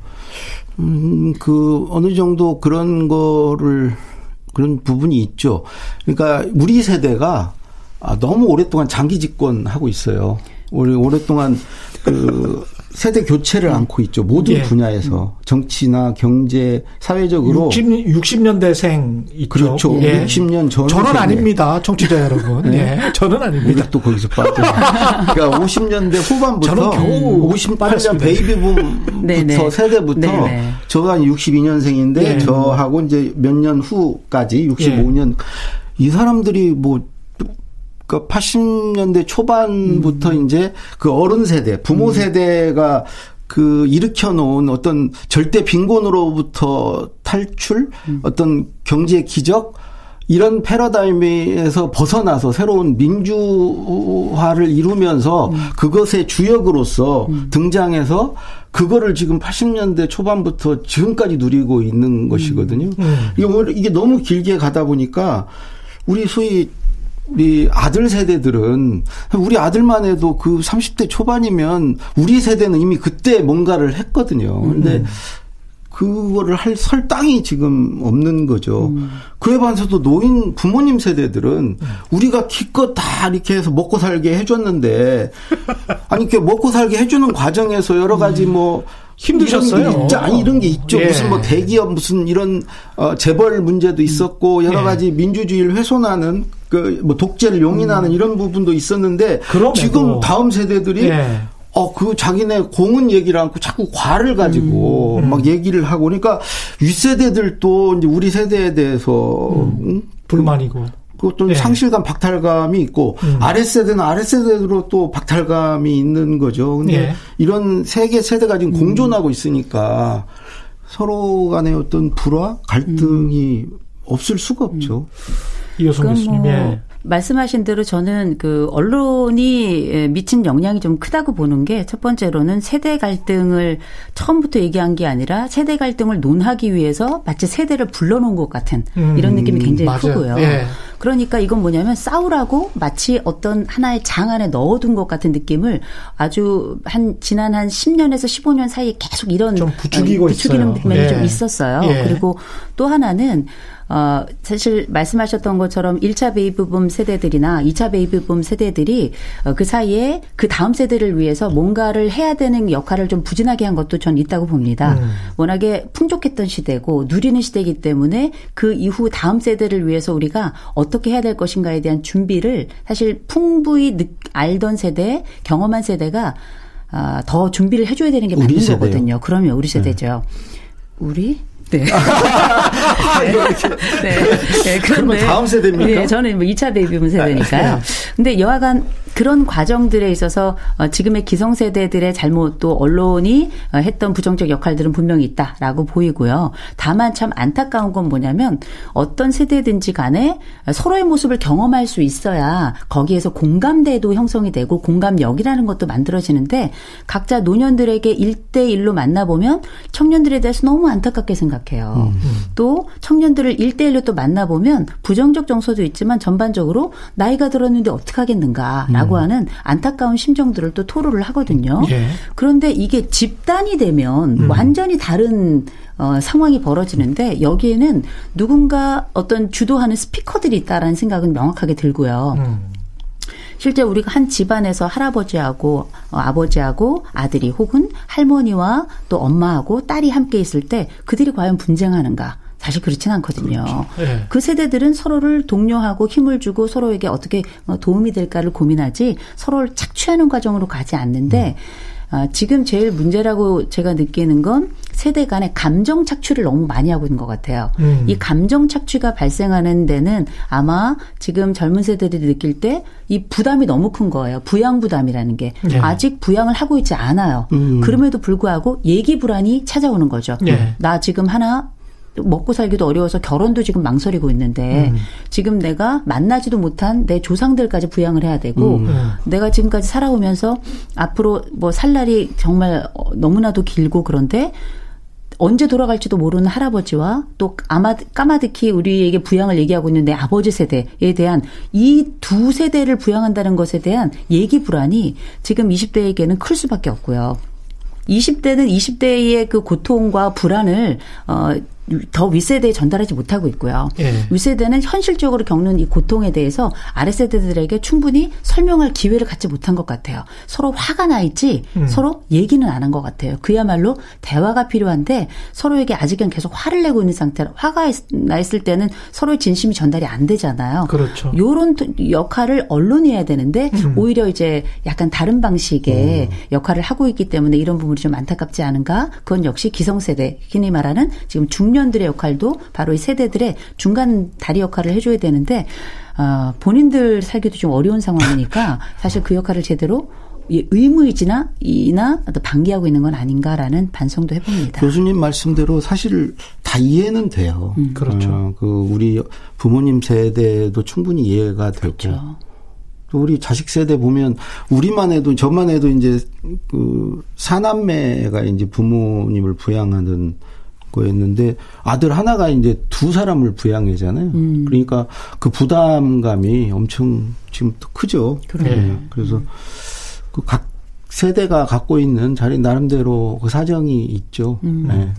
음, 그 어느 정도 그런 거를 그런 부분이 있죠. 그러니까 우리 세대가 아, 너무 오랫동안 장기 집권하고 있어요. 우리 오랫동안 그 세대 교체를 안고 있죠. 모든 예. 분야에서 정치나 경제, 사회적으로 60, 60년대생 있죠. 그렇죠. 예. 60년 전 저는 아닙니다, 청취자 여러분. 네. 예. 저는 아닙니다. 또 거기서 빠져. 그러니까 50년대 후반부터 저는 겨우 58년 베이비붐부터 세대부터 네네. 저가 62년생인데 네. 저하고 이제 몇 년 후까지 65년 이 사람들이 뭐 그 80년대 초반부터 음. 이제 그 어른 세대, 부모 음. 세대가 그 일으켜 놓은 어떤 절대 빈곤으로부터 탈출, 음. 어떤 경제 기적, 이런 패러다임에서 벗어나서 새로운 민주화를 이루면서 음. 그것의 주역으로서 음. 등장해서 그거를 지금 80년대 초반부터 지금까지 누리고 있는 것이거든요. 음. 음. 이게 너무 길게 가다 보니까 우리 소위 우리 아들 세대들은 우리 아들만 해도 그 30대 초반이면 우리 세대는 이미 그때 뭔가를 했거든요. 근데 음. 그거를 할 설 땅이 지금 없는 거죠. 음. 그에 반해서도 노인 부모님 세대들은 우리가 기껏 다 이렇게 해서 먹고 살게 해줬는데 아니 이렇게 먹고 살게 해주는 과정에서 여러 가지 뭐 힘드셨어요. 이런 아니 이런 게 있죠. 예. 무슨 뭐 대기업 무슨 이런 어 재벌 문제도 있었고 여러 예. 가지 민주주의를 훼손하는 그 뭐 독재를 용인하는 음. 이런 부분도 있었는데 그럼에도. 지금 다음 세대들이 예. 어, 그 자기네 공은 얘기를 않고 자꾸 과를 가지고 음, 음. 막 얘기를 하고 그러니까 윗세대들도 이제 우리 세대에 대해서 음, 불만이고 그것도 네. 상실감, 박탈감이 있고 음. 아랫세대는 아랫세대로 또 박탈감이 있는 거죠. 근데 네. 이런 세 개 세대가 지금 음. 공존하고 있으니까 서로 간의 어떤 불화, 갈등이 음. 없을 수가 없죠. 이호성 교수님. 뭐 말씀하신 대로 저는 그 언론이 미친 영향이 좀 크다고 보는 게 첫 번째로는 세대 갈등을 처음부터 얘기한 게 아니라 세대 갈등을 논하기 위해서 마치 세대를 불러놓은 것 같은 음, 이런 느낌이 굉장히 맞아요. 크고요. 예. 그러니까 이건 뭐냐면 싸우라고 마치 어떤 하나의 장 안에 넣어둔 것 같은 느낌을 아주 한 지난 한 10년에서 15년 사이에 계속 이런 좀 부추기고 부추기는 있어요. 면이 예. 좀 있었어요. 예. 그리고 또 하나는 어, 사실 말씀하셨던 것처럼 1차 베이비붐 세대들이나 2차 베이비붐 세대들이 어, 그 사이에 그 다음 세대를 위해서 뭔가를 해야 되는 역할을 좀 부진하게 한 것도 전 있다고 봅니다. 음. 워낙에 풍족했던 시대고 누리는 시대이기 때문에 그 이후 다음 세대를 위해서 우리가 어떻게 해야 될 것인가에 대한 준비를 사실 풍부히 알던 세대, 경험한 세대가 아, 더 준비를 해줘야 되는 게 맞는 세대요. 거거든요. 그러면 우리 세대죠. 네. 우리? 네. 네. 네. 그러면 다음 세대입니까? 네, 저는 뭐 2차 베이비붐 세대니까요. 네. 근데 여하간 그런 과정들에 있어서 어, 지금의 기성세대들의 잘못 또 언론이 어, 했던 부정적 역할들은 분명히 있다라고 보이고요. 다만 참 안타까운 건 뭐냐면 어떤 세대든지 간에 서로의 모습을 경험할 수 있어야 거기에서 공감대도 형성이 되고 공감력이라는 것도 만들어지는데 각자 노년들에게 1대1로 만나보면 청년들에 대해서 너무 안타깝게 생각해요. 음. 또 청년들을 1대1로 또 만나보면 부정적 정서도 있지만 전반적으로 나이가 들었는데 어떻게 하겠는가. 라고 음. 하는 안타까운 심정들을 또 토로를 하거든요. 예. 그런데 이게 집단이 되면 음. 완전히 다른 어, 상황이 벌어지는데 여기에는 누군가 어떤 주도하는 스피커들이 있다라는 생각은 명확하게 들고요. 음. 실제 우리가 한 집안에서 할아버지하고 어, 아버지하고 아들이 혹은 할머니와 또 엄마하고 딸이 함께 있을 때 그들이 과연 분쟁하는가? 사실 그렇진 않거든요. 그렇죠. 네. 그 세대들은 서로를 독려하고 힘을 주고 서로에게 어떻게 뭐 도움이 될까를 고민하지 서로를 착취하는 과정으로 가지 않는데 음. 아, 지금 제일 문제라고 제가 느끼는 건 세대 간의 감정 착취를 너무 많이 하고 있는 것 같아요. 음. 이 감정 착취가 발생하는 데는 아마 지금 젊은 세대들이 느낄 때 이 부담이 너무 큰 거예요. 부양 부담이라는 게 네. 아직 부양을 하고 있지 않아요. 음. 그럼에도 불구하고 얘기 불안이 찾아오는 거죠. 네. 나 지금 하나 먹고 살기도 어려워서 결혼도 지금 망설이고 있는데 음. 지금 내가 만나지도 못한 내 조상들까지 부양을 해야 되고 음. 내가 지금까지 살아오면서 앞으로 뭐 살 날이 정말 너무나도 길고 그런데 언제 돌아갈지도 모르는 할아버지와 또 아마 까마득히 우리에게 부양을 얘기하고 있는 내 아버지 세대에 대한 이 두 세대를 부양한다는 것에 대한 얘기 불안이 지금 20대에게는 클 수밖에 없고요. 20대는 20대의 그 고통과 불안을 어 더 윗세대에 전달하지 못하고 있고요. 예. 윗세대는 현실적으로 겪는 이 고통에 대해서 아랫세대들에게 충분히 설명할 기회를 갖지 못한 것 같아요. 서로 화가 나 있지 음. 서로 얘기는 안 한 것 같아요. 그야말로 대화가 필요한데 서로에게 아직은 계속 화를 내고 있는 상태로 화가 나 있을 때는 서로의 진심이 전달이 안 되잖아요. 그렇죠. 요런 역할을 언론이 해야 되는데 음. 오히려 이제 약간 다른 방식의 음. 역할을 하고 있기 때문에 이런 부분이 좀 안타깝지 않은가? 그건 역시 기성세대, 흔히 말하는 지금 중년 청년들의 역할도 바로 이 세대들의 중간 다리 역할을 해줘야 되는데 어, 본인들 살기도 좀 어려운 상황이니까 사실 그 역할을 제대로 의무이지나 이나 방기하고 있는 건 아닌가라는 반성도 해봅니다. 교수님 말씀대로 사실 다 이해는 돼요. 음. 그렇죠. 어, 그 우리 부모님 세대도 충분히 이해가 되고. 그렇죠. 또 우리 자식 세대 보면 우리만 해도 저만 해도 이제 그 사남매가 이제 부모님을 부양하는 거였는데 아들 하나가 이제 두 사람을 부양해잖아요. 음. 그러니까 그 부담감이 엄청 지금 또 크죠. 네. 그래서 그 각 세대가 갖고 있는 자리 나름대로 그 사정이 있죠. 음. 네.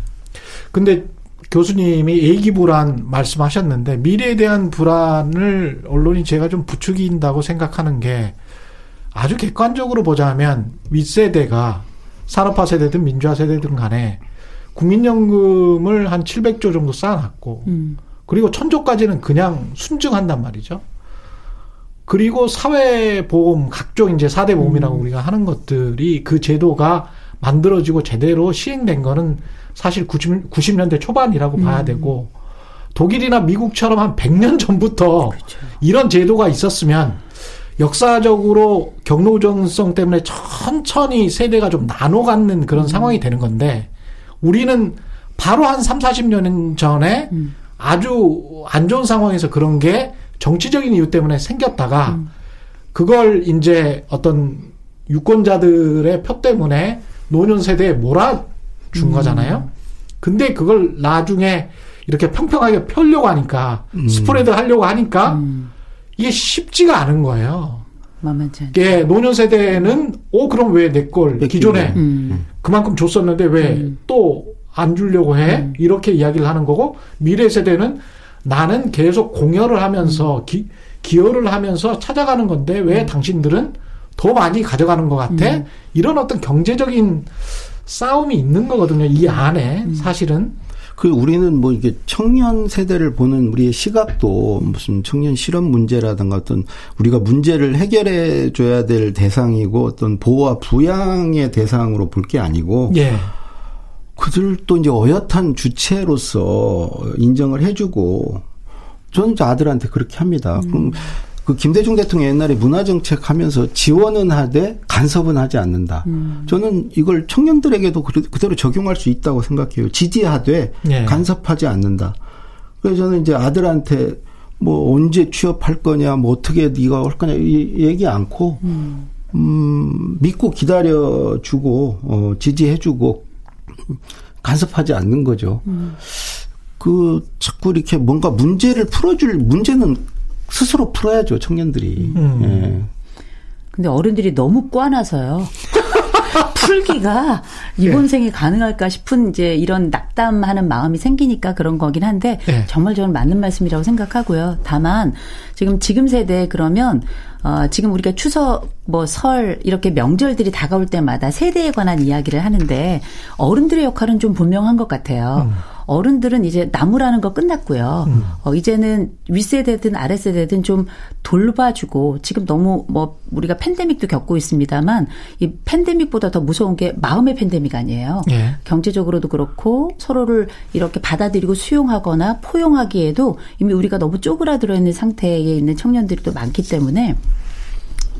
근데 교수님이 애기 불안 말씀하셨는데 미래에 대한 불안을 언론이 제가 좀 부추긴다고 생각하는 게 아주 객관적으로 보자면 윗세대가 산업화 세대든 민주화 세대든 간에 국민연금을 한 700조 정도 쌓아놨고 음. 그리고 천조까지는 그냥 순증한단 말이죠. 그리고 사회보험 각종 이제 4대 보험이라고 음. 우리가 하는 것들이 그 제도가 만들어지고 제대로 시행된 거는 사실 90, 90년대 초반이라고 음. 봐야 되고 독일이나 미국처럼 한 100년 전부터 그렇죠. 이런 제도가 있었으면 역사적으로 경로정성 때문에 천천히 세대가 좀 나눠 갖는 그런 음. 상황이 되는 건데 우리는 바로 한 3, 40년 전에 음. 아주 안 좋은 상황에서 그런 게 정치적인 이유 때문에 생겼다가 음. 그걸 이제 어떤 유권자들의 표 때문에 노년 세대에 몰아준 음. 거잖아요. 근데 그걸 나중에 이렇게 평평하게 펴려고 하니까 음. 스프레드 하려고 하니까 음. 이게 쉽지가 않은 거예요. 만만치 않죠. 예, 노년 세대는 오 그럼 왜 내 걸 기존에 음. 그만큼 줬었는데 왜 또안 음. 주려고 해? 음. 이렇게 이야기를 하는 거고 미래 세대는 나는 계속 공여를 하면서 음. 기, 기여를 하면서 찾아가는 건데 왜 음. 당신들은 더 많이 가져가는 것 같아? 음. 이런 어떤 경제적인 싸움이 있는 거거든요. 이 안에 사실은. 그 우리는 뭐 이게 청년 세대를 보는 우리의 시각도 무슨 청년 실업 문제라든가 어떤 우리가 문제를 해결해 줘야 될 대상이고 어떤 보호와 부양의 대상으로 볼 게 아니고 예. 그들도 이제 어엿한 주체로서 인정을 해주고 저는 아들한테 그렇게 합니다. 음. 그럼 그 김대중 대통령 옛날에 문화정책 하면서 지원은 하되 간섭은 하지 않는다. 음. 저는 이걸 청년들에게도 그대로 적용할 수 있다고 생각해요. 지지하되 네. 간섭하지 않는다. 그래서 저는 이제 아들한테 뭐 언제 취업할 거냐, 뭐 어떻게 네가 할 거냐 이 얘기 않고 음, 음 믿고 기다려주고 어, 지지해주고 간섭하지 않는 거죠. 음. 그 자꾸 이렇게 뭔가 문제를 풀어줄 문제는 스스로 풀어야죠 청년들이. 음. 예. 근데 어른들이 너무 꽈나서요. 풀기가 이번 네. 생에 가능할까 싶은 이제 이런 낙담하는 마음이 생기니까 그런 거긴 한데 네. 정말 저는 맞는 말씀이라고 생각하고요. 다만 지금 지금 세대 그러면 어 지금 우리가 추석 뭐 설 이렇게 명절들이 다가올 때마다 세대에 관한 이야기를 하는데 어른들의 역할은 좀 분명한 것 같아요. 음. 어른들은 이제 나무라는 거 끝났고요. 음. 어, 이제는 윗세대든 아랫세대든 좀 돌봐주고 지금 너무 뭐 우리가 팬데믹도 겪고 있습니다만 이 팬데믹보다 더 무서운 게 마음의 팬데믹 아니에요. 예. 경제적으로도 그렇고 서로를 이렇게 받아들이고 수용하거나 포용하기에도 이미 우리가 너무 쪼그라들어 있는 상태에 있는 청년들이 또 많기 때문에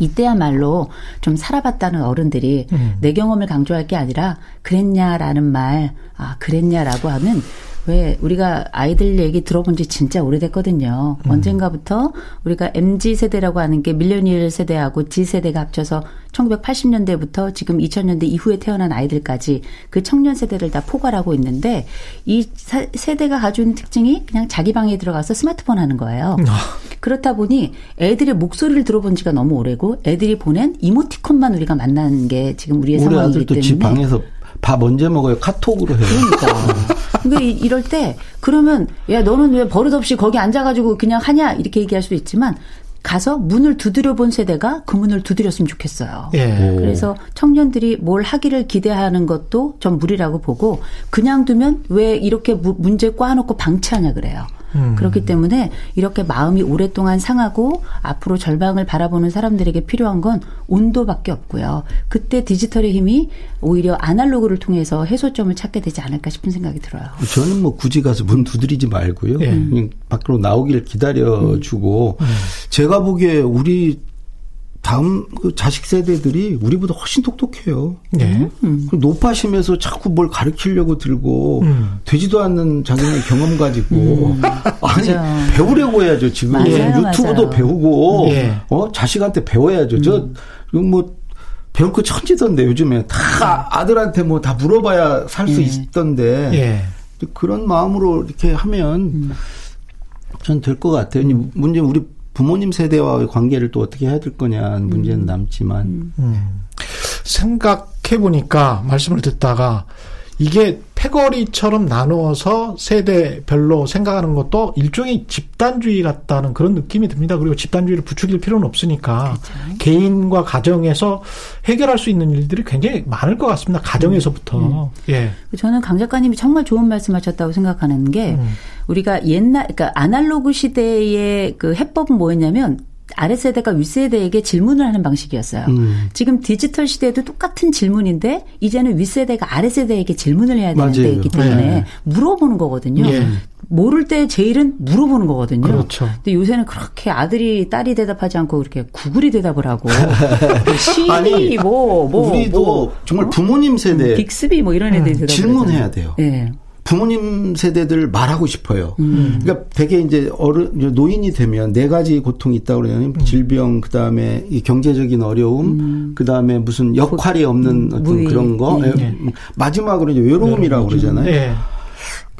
이때야말로 좀 살아봤다는 어른들이 음. 내 경험을 강조할 게 아니라 그랬냐라는 말, 아, 그랬냐라고 하는 왜 우리가 아이들 얘기 들어본 지 진짜 오래됐거든요. 음. 언젠가부터 우리가 MZ 세대라고 하는 게 밀레니얼 세대하고 Z 세대가 합쳐서 1980년대부터 지금 2000년대 이후에 태어난 아이들까지 그 청년 세대를 다 포괄하고 있는데 이 세대가 가지고 있는 특징이 그냥 자기 방에 들어가서 스마트폰 하는 거예요. 아. 그렇다 보니 애들의 목소리를 들어본 지가 너무 오래고 애들이 보낸 이모티콘만 우리가 만나는 게 지금 우리의 상황이기 때문에 집 방에서 밥 언제 먹어요? 카톡으로 해요. 그러니까. 근데 이럴 때 그러면 야 너는 왜 버릇없이 거기 앉아가지고 그냥 하냐 이렇게 얘기할 수도 있지만 가서 문을 두드려 본 세대가 그 문을 두드렸으면 좋겠어요. 예. 그래서 청년들이 뭘 하기를 기대하는 것도 전 무리라고 보고 그냥 두면 왜 이렇게 문제 꽈놓고 방치하냐 그래요. 음. 그렇기 때문에 이렇게 마음이 오랫동안 상하고 앞으로 절방을 바라보는 사람들에게 필요한 건 온도밖에 없고요. 그때 디지털의 힘이 오히려 아날로그를 통해서 해소점을 찾게 되지 않을까 싶은 생각이 들어요. 저는 뭐 굳이 가서 문 두드리지 말고요. 네. 그냥 밖으로 나오기를 기다려주고 음. 제가 보기에 우리 다음 그 자식 세대들이 우리보다 훨씬 똑똑해요. 네. 음. 높아심에서 자꾸 뭘 가르치려고 들고 음. 되지도 않는 자기네 경험 가지고 음. 아니 맞아. 배우려고 해야죠. 지금 맞아요, 유튜브도 맞아요. 배우고 네. 어 자식한테 배워야죠. 저뭐 배울 거 천지던데 요즘에 다 아들한테 뭐 다 물어봐야 살수 예. 있던데 예. 그런 마음으로 이렇게 하면 음. 전될 것 같아요. 문제는 우리 부모님 세대와의 관계를 또 어떻게 해야 될 거냐는 문제는 음. 남지만 음. 생각해 보니까 말씀을 듣다가 이게 패거리처럼 나누어서 세대별로 생각하는 것도 일종의 집단주의 같다는 그런 느낌이 듭니다. 그리고 집단주의를 부추길 필요는 없으니까 그렇죠. 개인과 가정에서 해결할 수 있는 일들이 굉장히 많을 것 같습니다. 가정에서부터. 음, 음. 예. 저는 강 작가님이 정말 좋은 말씀하셨다고 생각하는 게 음. 우리가 옛날 그러니까 아날로그 시대의 그 해법은 뭐였냐면 아랫세대가 윗세대에게 질문을 하는 방식이었어요. 음. 지금 디지털 시대에도 똑같은 질문인데 이제는 윗세대가 아랫세대에게 질문을 해야 되는 맞아요. 때이기 때문에 네. 물어보는 거거든요. 예. 모를 때 제일은 물어보는 거거든요. 그렇죠. 근데 요새는 그렇게 아들이 딸이 대답하지 않고 이렇게 구글이 대답을 하고 시리 뭐뭐 뭐, 우리도 뭐, 뭐, 부모님 세대 빅스비 뭐 이런 애들이 음. 대답을 질문해야 돼요. 예. 부모님 세대들 말하고 싶어요. 음. 그러니까 되게 이제 어른 노인이 되면 네 가지 고통이 있다고 그러냐면 음. 질병 그다음에 이 경제적인 어려움 음. 그다음에 무슨 역할이 없는 음. 어떤 무의. 그런 거 예. 예. 마지막으로 이제 외로움이라고 그러잖아요. 예.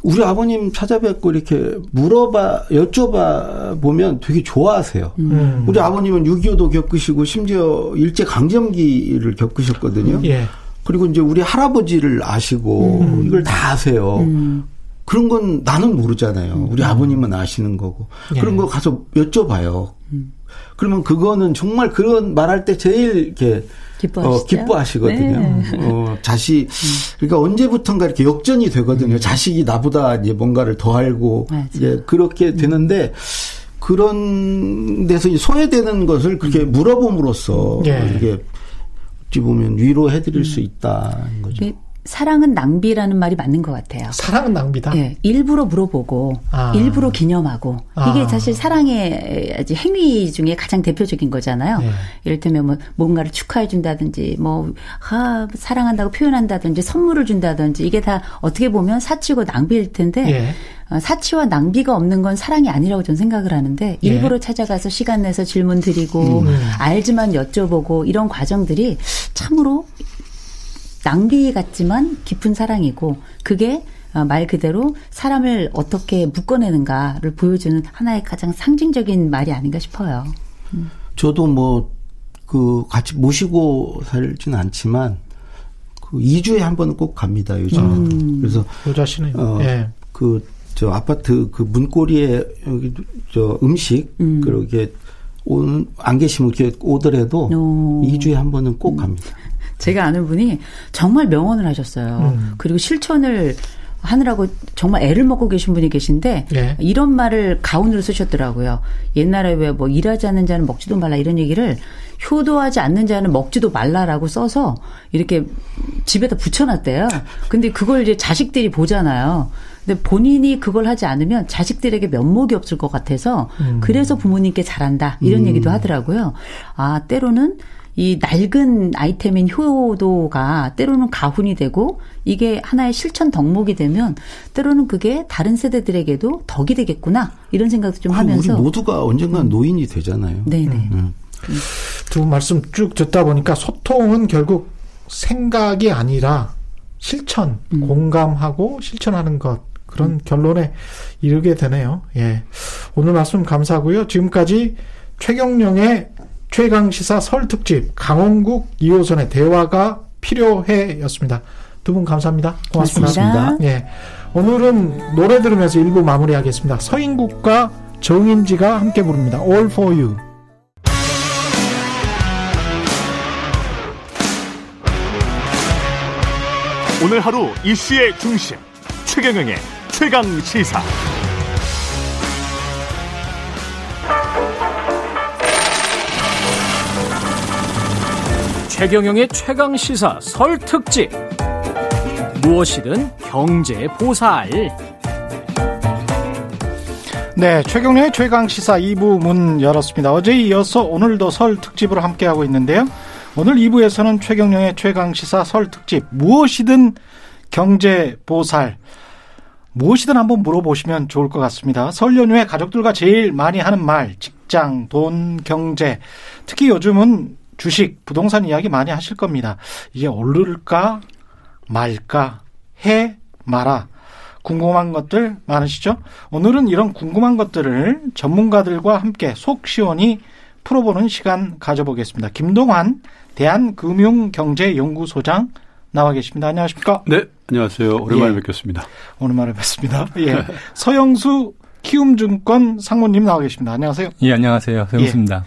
우리 아버님 찾아뵙고 이렇게 물어봐 여쭤봐 보면 되게 좋아하세요. 음. 우리 아버님은 6.25도 겪으시고 심지어 일제 강점기를 겪으셨거든요. 예. 그리고 이제 우리 할아버지를 아시고 음. 이걸 다 아세요. 음. 그런 건 나는 모르잖아요. 우리 음. 아버님은 아시는 거고. 예. 그런 거 가서 여쭤봐요. 음. 그러면 그거는 정말 그런 말할 때 제일 이렇게 어, 기뻐하시거든요. 네. 어, 자식, 그러니까 언제부턴가 이렇게 역전이 되거든요. 음. 자식이 나보다 이제 뭔가를 더 알고, 맞아. 이제 그렇게 음. 되는데, 그런 데서 소외되는 것을 그렇게 물어봄으로써, 예. 이게 어찌 보면 위로해드릴 음. 수 있다는 거죠. 사랑은 낭비라는 말이 맞는 것 같아요. 사랑은 낭비다. 예, 일부러 물어보고 아. 일부러 기념하고 아. 이게 사실 사랑의 행위 중에 가장 대표적인 거잖아요. 네. 이를테면 뭐 뭔가를 축하해 준다든지 뭐 아, 사랑한다고 표현한다든지 선물을 준다든지 이게 다 어떻게 보면 사치고 낭비일 텐데 네. 사치와 낭비가 없는 건 사랑이 아니라고 저는 생각을 하는데 예. 일부러 찾아가서 시간 내서 질문 드리고 음. 알지만 여쭤보고 이런 과정들이 참으로 낭비 같지만 깊은 사랑이고 그게 어, 말 그대로 사람을 어떻게 묶어내는가를 보여주는 하나의 가장 상징적인 말이 아닌가 싶어요. 음. 저도 뭐, 그, 같이 모시고 살진 않지만, 그 2주에 한 번은 꼭 갑니다, 요즘은. 음. 그래서. 여자시네요. 어, 예. 그, 저 아파트 그 문고리에 여기 저 음식, 음. 그렇게 온, 안 계시면 이렇게 오더라도 오. 2주에 한 번은 꼭 음. 갑니다. 제가 아는 분이 정말 명언을 하셨어요. 음. 그리고 실천을 하느라고 정말 애를 먹고 계신 분이 계신데 네. 이런 말을 가운으로 쓰셨더라고요. 옛날에 왜 뭐 일하지 않는 자는 먹지도 말라 이런 얘기를 효도하지 않는 자는 먹지도 말라라고 써서 이렇게 집에다 붙여놨대요. 근데 그걸 이제 자식들이 보잖아요. 근데 본인이 그걸 하지 않으면 자식들에게 면목이 없을 것 같아서 음. 그래서 부모님께 잘한다 이런 음. 얘기도 하더라고요. 아 때로는 이 낡은 아이템인 효도가 때로는 가훈이 되고 이게 하나의 실천 덕목이 되면 때로는 그게 다른 세대들에게도 덕이 되겠구나 이런 생각도 좀 하면서 우리 모두가 언젠간 음. 노인이 되잖아요. 네네. 음. 음. 두 말씀 쭉 듣다 보니까 소통은 결국 생각이 아니라 실천, 음. 공감하고 실천하는 것 그런 음. 결론에 이르게 되네요. 예. 오늘 말씀 감사하고요. 지금까지 최경령의 최강 시사 설 특집 강원국 2호선의 대화가 필요해였습니다. 두 분 감사합니다. 고맙습니다. 예. 오늘은 노래 들으면서 일부 마무리하겠습니다. 서인국과 정인지가 함께 부릅니다. All for you. 오늘 하루 이슈의 중심 최경영의 최강 시사. 최경영의 최강 시사 설 특집. 무엇이든 경제 보살. 네, 최경영의 최강 시사 2부 문 열었습니다. 어제 이어서 오늘도 설 특집으로 함께하고 있는데요. 오늘 2부에서는 최경영의 최강 시사 설 특집 무엇이든 경제 보살 무엇이든 한번 물어보시면 좋을 것 같습니다. 설 연휴에 가족들과 제일 많이 하는 말 직장, 돈, 경제 특히 요즘은 주식, 부동산 이야기 많이 하실 겁니다. 이게 오를까 말까 해 마라. 궁금한 것들 많으시죠? 오늘은 이런 궁금한 것들을 전문가들과 함께 속 시원히 풀어보는 시간 가져보겠습니다. 김동환 대한금융경제연구소장 나와 계십니다. 안녕하십니까? 네, 안녕하세요. 오랜만에 예. 뵙겠습니다. 오랜만에 뵙습니다. 예. 서영수 키움증권 상무님 나와 계십니다. 안녕하세요. 예, 안녕하세요. 서영수입니다. 예.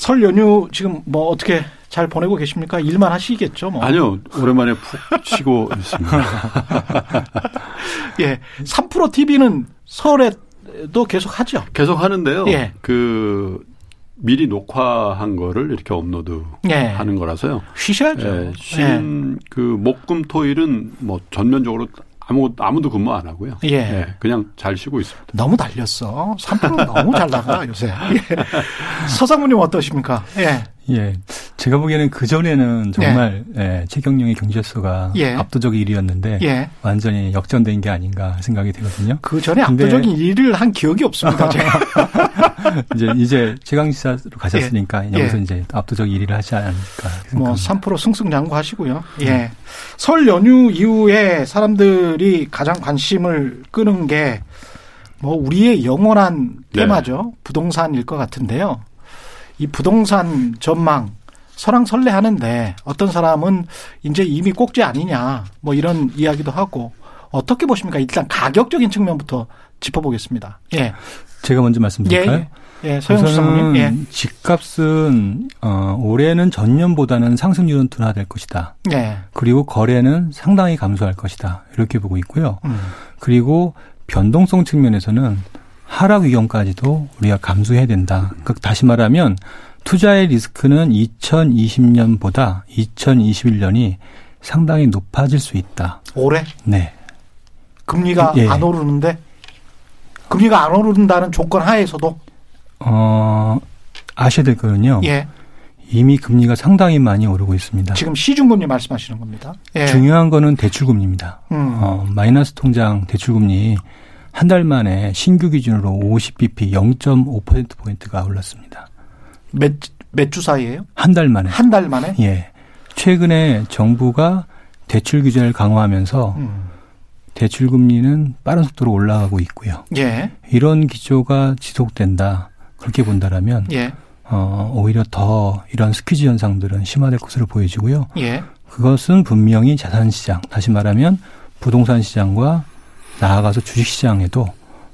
설 연휴 지금 뭐 어떻게 잘 보내고 계십니까? 일만 하시겠죠, 뭐. 아니요. 오랜만에 푹 쉬고 있습니다. 예. 3프로 TV는 설에도 계속 하죠? 계속 하는데요. 예. 그 미리 녹화한 거를 이렇게 업로드 예. 하는 거라서요. 쉬셔야죠. 예, 쉰, 예. 그, 목금, 토일은 뭐 전면적으로 아무, 아무도 근무 안 하고요. 예. 예. 그냥 잘 쉬고 있습니다. 너무 달렸어. 3% 너무 잘 나가, 요새. 예. 서상무님 어떠십니까? 예. 예. 제가 보기에는 그전에는 정말 예. 예, 최경영의 경제수가 예. 압도적 1위였는데 예. 완전히 역전된 게 아닌가 생각이 되거든요. 그 전에 압도적인 1위를 한 기억이 없습니다. 제가. 이제 이제 최강시사로 가셨으니까 예. 여기서 이제 압도적 1위를 하지 않을까 뭐3% 승승장구하시고요. 예. 음. 설 연휴 이후에 사람들이 가장 관심을 끄는 게 뭐 우리의 영원한 네. 테마죠. 네. 부동산일 것 같은데요. 이 부동산 전망 설랑설레 하는데 어떤 사람은 이제 이미 꼭지 아니냐 뭐 이런 이야기도 하고 어떻게 보십니까? 일단 가격적인 측면부터 짚어보겠습니다. 예. 제가 먼저 말씀드릴까요? 예. 예, 서영수 사모님. 예. 집값은 어, 올해는 전년보다는 상승률은 둔화될 것이다. 예. 그리고 거래는 상당히 감소할 것이다. 이렇게 보고 있고요. 음. 그리고 변동성 측면에서는 하락 위험까지도 우리가 감수해야 된다. 그러니까 다시 말하면 투자의 리스크는 2020년보다 2021년이 상당히 높아질 수 있다. 올해? 네. 금리가 예. 안 오르는데? 금리가 안 오른다는 조건 하에서도? 어, 아셔야 될 거는요. 예. 이미 금리가 상당히 많이 오르고 있습니다. 지금 시중금리 말씀하시는 겁니다. 예. 중요한 거는 대출금리입니다. 음. 어, 마이너스 통장 대출금리 한 달 만에 신규 기준으로 50bp 0.5%포인트가 올랐습니다. 몇, 몇 주 사이에요? 한 달 만에. 한 달 만에? 예. 최근에 정부가 대출 규제를 강화하면서 음. 대출 금리는 빠른 속도로 올라가고 있고요. 예. 이런 기조가 지속된다. 그렇게 본다라면 예. 어, 오히려 더 이런 스퀴즈 현상들은 심화될 것으로 보여지고요. 예. 그것은 분명히 자산 시장, 다시 말하면 부동산 시장과 나아가서 주식시장에도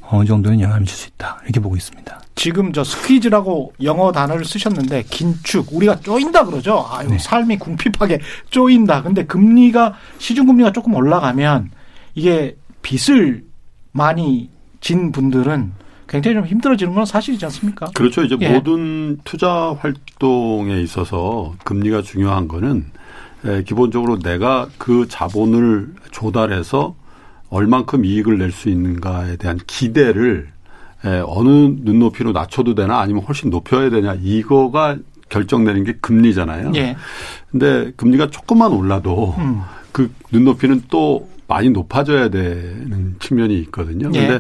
어느 정도는 영향을 줄수 있다 이렇게 보고 있습니다. 지금 저 스퀴즈라고 영어 단어를 쓰셨는데 긴축 우리가 쪼인다 그러죠. 아유 네. 삶이 궁핍하게 쪼인다. 근데 금리가 시중 금리가 조금 올라가면 이게 빚을 많이 진 분들은 굉장히 좀 힘들어지는 건 사실이지 않습니까? 그렇죠. 이제 예. 모든 투자 활동에 있어서 금리가 중요한 거는 기본적으로 내가 그 자본을 조달해서 얼만큼 이익을 낼 수 있는가에 대한 기대를 에, 어느 눈높이로 낮춰도 되나 아니면 훨씬 높여야 되냐 이거가 결정되는 게 금리잖아요. 예. 근데 금리가 조금만 올라도 음. 그 눈높이는 또 많이 높아져야 되는 측면이 있거든요. 예. 근데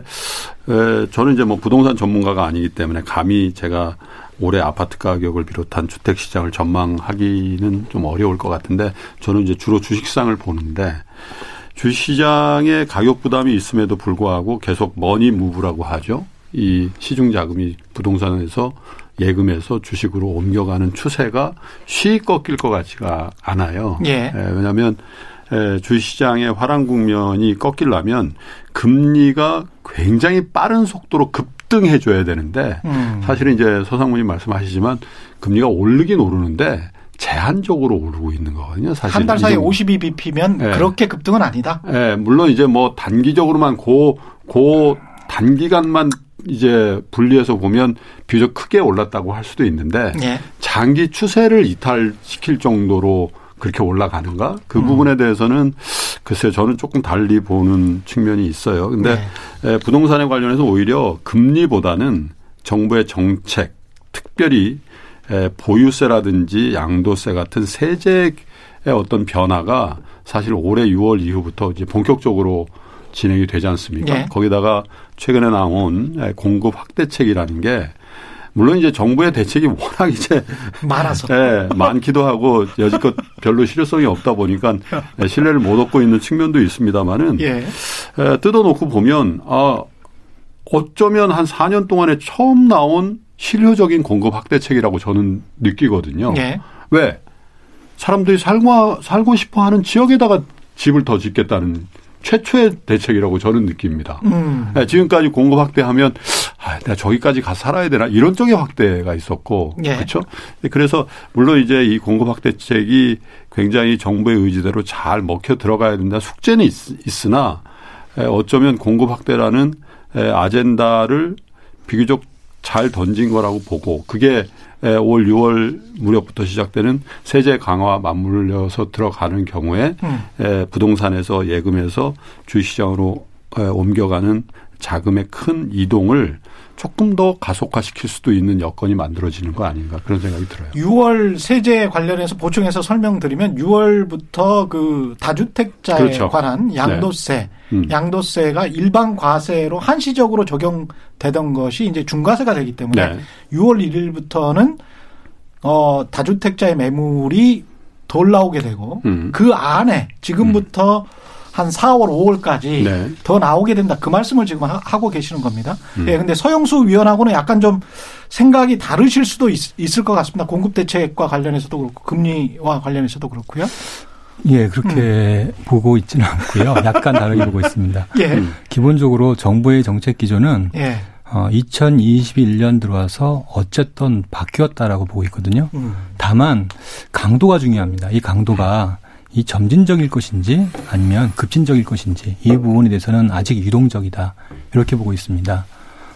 에, 저는 이제 뭐 부동산 전문가가 아니기 때문에 감히 제가 올해 아파트 가격을 비롯한 주택 시장을 전망하기는 좀 어려울 것 같은데 저는 이제 주로 주식상을 보는데 주시장에 가격 부담이 있음에도 불구하고 계속 머니 무브라고 하죠. 이 시중 자금이 부동산에서 예금에서 주식으로 옮겨가는 추세가 쉬 꺾일 것 같지가 않아요. 예. 예 왜냐하면 에, 주시장의 화랑 국면이 꺾이려면 금리가 굉장히 빠른 속도로 급등해 줘야 되는데 음. 사실은 이제 서상무님 말씀하시지만 금리가 오르긴 오르는데 제한적으로 오르고 있는 거거든요. 사실 한 달 사이에 52bp면 네. 그렇게 급등은 아니다. 네, 물론 이제 뭐 단기적으로만 고, 고 단기간만 이제 분리해서 보면 비교적 크게 올랐다고 할 수도 있는데 네. 장기 추세를 이탈시킬 정도로 그렇게 올라가는가? 그 음. 부분에 대해서는 글쎄 저는 조금 달리 보는 측면이 있어요. 근데 네. 부동산에 관련해서 오히려 금리보다는 정부의 정책, 특별히 보유세라든지 양도세 같은 세제의 어떤 변화가 사실 올해 6월 이후부터 이제 본격적으로 진행이 되지 않습니까? 네. 거기다가 최근에 나온 공급 확대책이라는 게 물론 이제 정부의 대책이 워낙 이제 많아서 예, 많기도 하고 여지껏 별로 실효성이 없다 보니까 신뢰를 못 얻고 있는 측면도 있습니다만은 예. 예, 뜯어놓고 보면 아 어쩌면 한 4년 동안에 처음 나온 실효적인 공급 확대책이라고 저는 느끼거든요. 네. 왜? 사람들이 살고 살고 싶어 하는 지역에다가 집을 더 짓겠다는 최초의 대책이라고 저는 느낍니다. 음. 네, 지금까지 공급 확대하면 아, 내가 저기까지 가서 살아야 되나 이런 쪽의 확대가 있었고 예. 그렇죠. 그래서 물론 이제 이 공급 확대책이 굉장히 정부의 의지대로 잘 먹혀 들어가야 된다 숙제는 있, 있으나 어쩌면 공급 확대라는 아젠다를 비교적 잘 던진 거라고 보고 그게 올 6월 무렵부터 시작되는 세제 강화 맞물려서 들어가는 경우에 음. 부동산에서 예금에서 주시장으로 옮겨가는 자금의 큰 이동을 조금 더 가속화시킬 수도 있는 여건이 만들어지는 거 아닌가 그런 생각이 들어요. 6월 세제 관련해서 보충해서 설명드리면 6월부터 그 다주택자에 그렇죠. 관한 양도세, 네. 음. 양도세가 일반 과세로 한시적으로 적용되던 것이 이제 중과세가 되기 때문에 네. 6월 1일부터는 어 다주택자의 매물이 덜 나오게 되고 음. 그 안에 지금부터 음. 한 4월, 5월까지 네. 더 나오게 된다. 그 말씀을 지금 하 고 계시는 겁니다. 음. 예, 근데 서영수 위원하고는 약간 좀 생각이 다르실 수도 있, 을 것 같습니다. 공급 대책과 관련해서도 그렇고 금리와 관련해서도 그렇고요. 예, 그렇게 음. 보고 있지는 않고요. 약간 다르게 보고 있습니다. 예. 음. 기본적으로 정부의 정책 기조는 예. 어, 2021년 들어와서 어쨌든 바뀌었다라고 보고 있거든요. 음. 다만 강도가 중요합니다. 이 강도가 이 점진적일 것인지 아니면 급진적일 것인지 이 부분에 대해서는 아직 유동적이다 이렇게 보고 있습니다.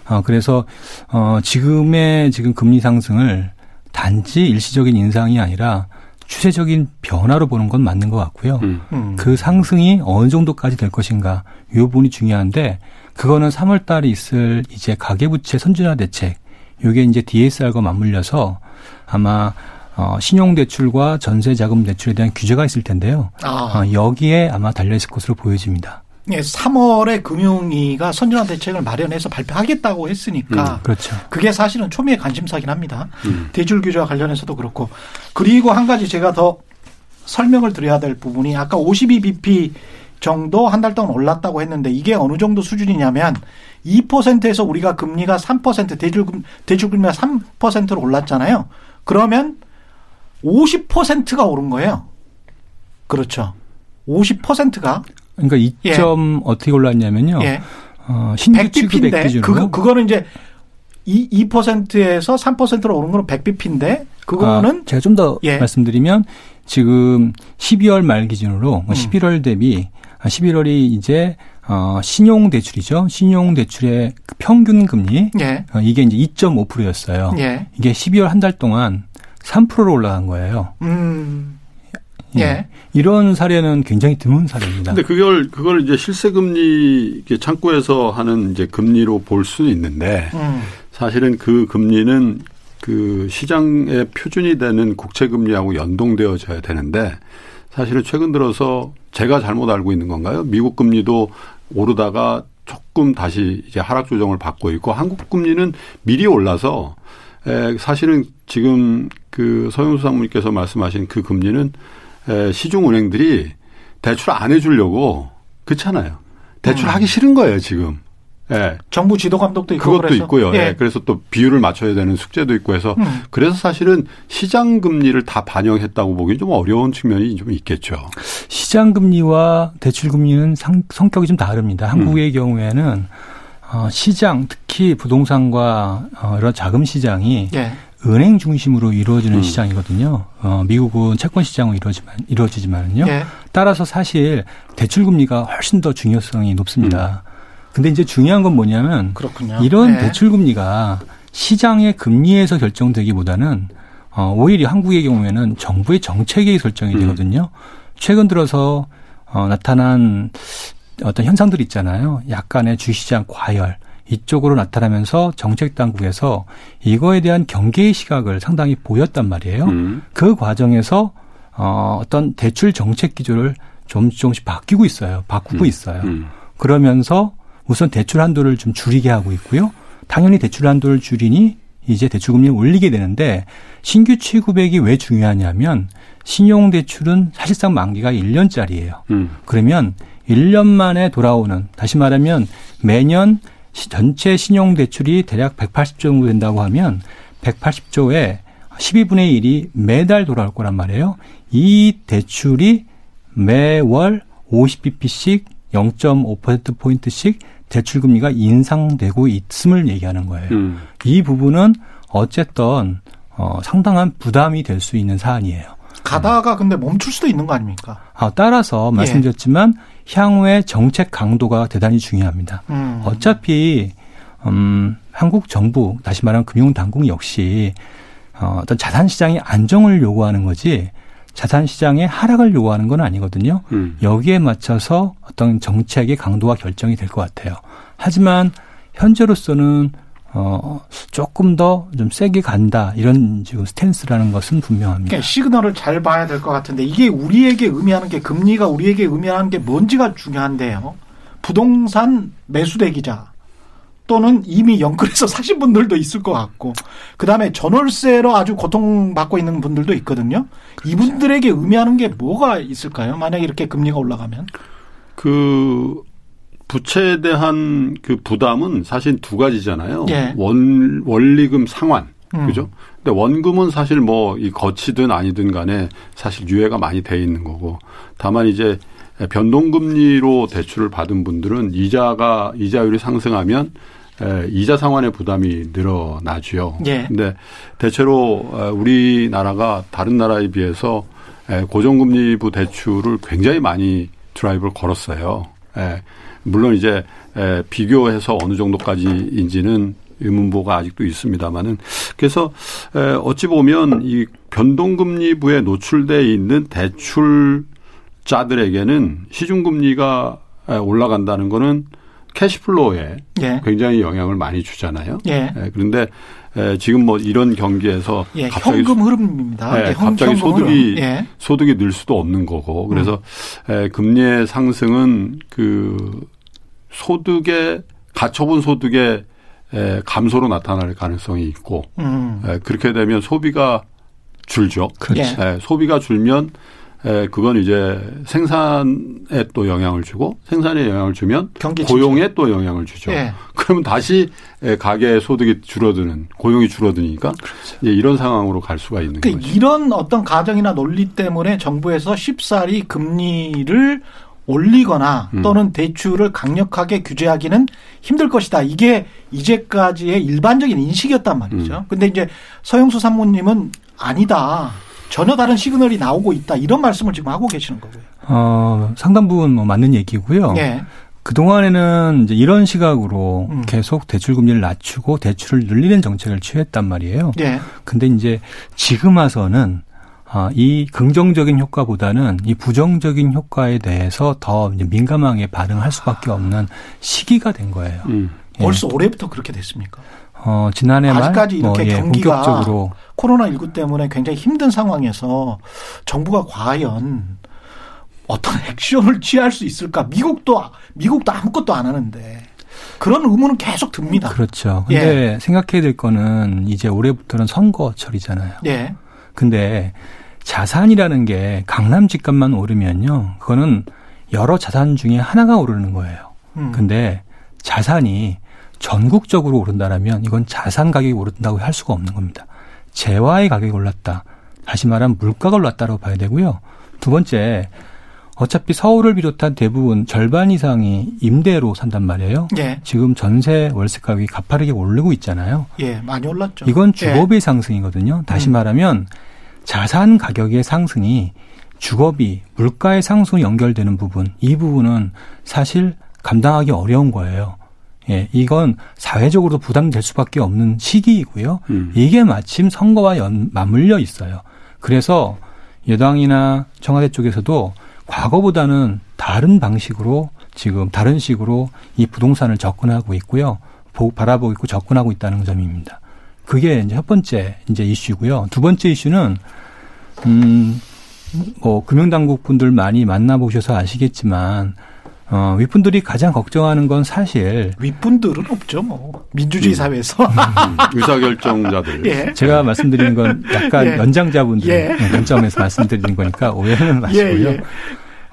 어, 그래서 어, 지금의 지금 금리 상승을 단지 일시적인 인상이 아니라 추세적인 변화로 보는 건 맞는 것 같고요. 음. 음. 그 상승이 어느 정도까지 될 것인가 이 부분이 중요한데 그거는 3월 달에 있을 이제 가계부채 선진화 대책 요게 이제 DSR과 맞물려서 아마 어, 신용대출과 전세자금 대출에 대한 규제가 있을 텐데요. 아. 어, 여기에 아마 달려있을 것으로 보여집니다. 예, 3월에 금융위가 선진화 대책을 마련해서 발표하겠다고 했으니까 음, 그렇죠. 그게 사실은 초미의 관심사긴 합니다. 음. 대출 규제와 관련해서도 그렇고 그리고 한 가지 제가 더 설명을 드려야 될 부분이 아까 52bp 정도 한 달 동안 올랐다고 했는데 이게 어느 정도 수준이냐면 2%에서 우리가 금리가 3% 대출금 대출 금리가 3%로 올랐잖아요. 그러면 50%가 오른 거예요. 그렇죠. 50%가 그러니까 2점 예. 어떻게 올랐냐면요. 예. 어, 신규 취급액 기준으로 그 그거는 이제 2, 2%에서 3%로 오른 거는 100bp인데 그거는 아, 제가 좀더 예. 말씀드리면 지금 12월 말 기준으로 뭐 11월 음. 대비 11월이 이제 어, 신용 대출이죠. 신용 대출의 그 평균 금리. 예. 어, 이게 이제 2.5%였어요. 예. 이게 12월 한 달 동안 3%로 올라간 거예요. 음. 예. 예. 이런 사례는 굉장히 드문 사례입니다. 근데 그걸 그걸 이제 실세 금리 창구에서 하는 이제 금리로 볼 수는 있는데 음. 사실은 그 금리는 그 시장의 표준이 되는 국채 금리하고 연동되어져야 되는데 사실은 최근 들어서 제가 잘못 알고 있는 건가요? 미국 금리도 오르다가 조금 다시 이제 하락 조정을 받고 있고 한국 금리는 미리 올라서 에, 사실은 지금 그 서영수 상무님께서 말씀하신 그 금리는 에, 시중 은행들이 대출 안 해주려고 그렇잖아요. 대출하기 음. 싫은 거예요 지금. 예. 정부 지도 감독도 있고 그것도 그래서. 있고요. 예. 예. 그래서 또 비율을 맞춰야 되는 숙제도 있고 해서 음. 그래서 사실은 시장 금리를 다 반영했다고 보기 좀 어려운 측면이 좀 있겠죠. 시장 금리와 대출 금리는 상, 성격이 좀 다릅니다. 한국의 음. 경우에는 어, 시장 특히 부동산과 어, 이런 자금 시장이 예. 은행 중심으로 이루어지는 음. 시장이거든요. 어, 미국은 채권 시장으로 이루어지만 이루어지지만은요. 예. 따라서 사실 대출 금리가 훨씬 더 중요성이 높습니다. 음. 근데 이제 중요한 건 뭐냐면 그렇군요. 이런 네. 대출 금리가 시장의 금리에서 결정되기보다는 어, 오히려 한국의 경우에는 정부의 정책에 설정이 음. 되거든요. 최근 들어서 어, 나타난 어떤 현상들이 있잖아요. 약간의 주시장 과열 이쪽으로 나타나면서 정책 당국에서 이거에 대한 경계의 시각을 상당히 보였단 말이에요. 음. 그 과정에서 어, 어떤 대출 정책 기조를 좀 조금씩 바뀌고 있어요. 바꾸고 음. 있어요. 음. 그러면서 우선 대출 한도를 좀 줄이게 하고 있고요. 당연히 대출 한도를 줄이니 이제 대출금리를 올리게 되는데 신규 취급액이 왜 중요하냐면 신용대출은 사실상 만기가 1년짜리예요. 음. 그러면 1년 만에 돌아오는 다시 말하면 매년 전체 신용 대출이 대략 180조 정도 된다고 하면 180조에 12분의 1이 매달 돌아올 거란 말이에요. 이 대출이 매월 50bp씩 0.5%포인트씩 대출 금리가 인상되고 있음을 얘기하는 거예요. 음. 이 부분은 어쨌든 어, 상당한 부담이 될 수 있는 사안이에요. 가다가 근데 멈출 수도 있는 거 아닙니까? 아, 따라서 말씀드렸지만 예. 향후의 정책 강도가 대단히 중요합니다. 음. 어차피 음, 한국 정부 다시 말하면 금융 당국 역시 어, 어떤 자산 시장의 안정을 요구하는 거지 자산 시장의 하락을 요구하는 건 아니거든요. 음. 여기에 맞춰서 어떤 정책의 강도가 결정이 될 것 같아요. 하지만 현재로서는 어, 조금 더 좀 세게 간다. 이런 지금 스탠스라는 것은 분명합니다. 그러니까 시그널을 잘 봐야 될 것 같은데 이게 우리에게 의미하는 게 금리가 우리에게 의미하는 게 뭔지가 중요한데요. 부동산 매수대기자 또는 이미 연끌해서 사신 분들도 있을 것 같고 그다음에 전월세로 아주 고통받고 있는 분들도 있거든요. 이분들에게 의미하는 게 뭐가 있을까요? 만약에 이렇게 금리가 올라가면 그 부채에 대한 그 부담은 사실 두 가지잖아요. 예. 원 원리금 상환 음. 그죠? 근데 원금은 사실 뭐 이 거치든 아니든 간에 사실 유예가 많이 돼 있는 거고 다만 이제 변동금리로 대출을 받은 분들은 이자가 이자율이 상승하면 에, 이자 상환의 부담이 늘어나죠. 예. 근데 대체로 우리나라가 다른 나라에 비해서 에, 고정금리부 대출을 굉장히 많이 드라이브를 걸었어요. 에, 물론 이제 에, 비교해서 어느 정도까지인지는 의문부가 아직도 있습니다만은 그래서 에, 어찌 보면 이 변동금리부에 노출돼 있는 대출자들에게는 시중금리가 올라간다는 거는 cash flow에 예. 굉장히 영향을 많이 주잖아요. 예. 예, 그런데 에, 지금 뭐 이런 경기에서 예, 갑자기 현금 흐름입니다. 예, 갑자기 소득이 예. 소득이 늘 수도 없는 거고 그래서 음. 에, 금리의 상승은 그 소득의 가처분 소득의 에, 감소로 나타날 가능성이 있고 음. 에, 그렇게 되면 소비가 줄죠. 그렇죠. 에, 소비가 줄면 에, 그건 이제 생산에 또 영향을 주고 생산에 영향을 주면 고용에 또 영향을 주죠. 예. 그러면 다시 가계 소득이 줄어드는 고용이 줄어드니까 그렇죠. 이제 이런 상황으로 갈 수가 있는 그러니까 거죠. 이런 어떤 가정이나 논리 때문에 정부에서 쉽사리 금리를 올리거나 음. 또는 대출을 강력하게 규제하기는 힘들 것이다. 이게 이제까지의 일반적인 인식이었단 말이죠. 음. 근데 이제 서영수 산모님은 아니다. 전혀 다른 시그널이 나오고 있다 이런 말씀을 지금 하고 계시는 거고요. 어, 상당 부분 뭐 맞는 얘기고요. 네. 그동안에는 이제 이런 시각으로 음. 계속 대출 금리를 낮추고 대출을 늘리는 정책을 취했단 말이에요. 네. 근데 이제 지금 와서는 아, 이 긍정적인 효과보다는 이 부정적인 효과에 대해서 더 이제 민감하게 반응할 수밖에 없는 시기가 된 거예요. 음. 예. 벌써 올해부터 그렇게 됐습니까? 어, 지난해 말 아직까지 이렇게 뭐, 예, 경기가 본격적으로. 코로나19 때문에 굉장히 힘든 상황에서 정부가 과연 어떤 액션을 취할 수 있을까? 미국도 미국도 아무것도 안 하는데 그런 의문은 계속 듭니다. 그렇죠. 근데 예. 생각해야 될 거는 이제 올해부터는 선거철이잖아요. 예. 근데 자산이라는 게 강남 집값만 오르면요. 그거는 여러 자산 중에 하나가 오르는 거예요. 음. 근데 자산이 전국적으로 오른다라면 이건 자산 가격이 오른다고 할 수가 없는 겁니다. 재화의 가격이 올랐다. 다시 말하면 물가가 올랐다고 봐야 되고요. 두 번째, 어차피 서울을 비롯한 대부분 절반 이상이 임대로 산단 말이에요. 예. 지금 전세 월세 가격이 가파르게 오르고 있잖아요. 예, 많이 올랐죠. 이건 주거비 예. 상승이거든요. 다시 음. 말하면 자산 가격의 상승이 주거비, 물가의 상승 연결되는 부분, 이 부분은 사실 감당하기 어려운 거예요. 예, 이건 사회적으로 부담될 수밖에 없는 시기이고요. 음. 이게 마침 선거와 연, 맞물려 있어요. 그래서 여당이나 청와대 쪽에서도 과거보다는 다른 방식으로 지금 다른 식으로 이 부동산을 접근하고 있고요. 보, 바라보고 있고 접근하고 있다는 점입니다. 그게 이제 첫 번째 이제 이슈고요. 두 번째 이슈는 음, 뭐 금융당국 분들 많이 만나보셔서 아시겠지만 어, 윗분들이 가장 걱정하는 건 사실 윗분들은 없죠, 뭐 민주주의 음. 사회에서 음, 의사결정자들. 예. 제가 말씀드리는 건 약간 예. 연장자분들 예. 관점에서 말씀드리는 거니까 오해는 예, 마시고요. 예.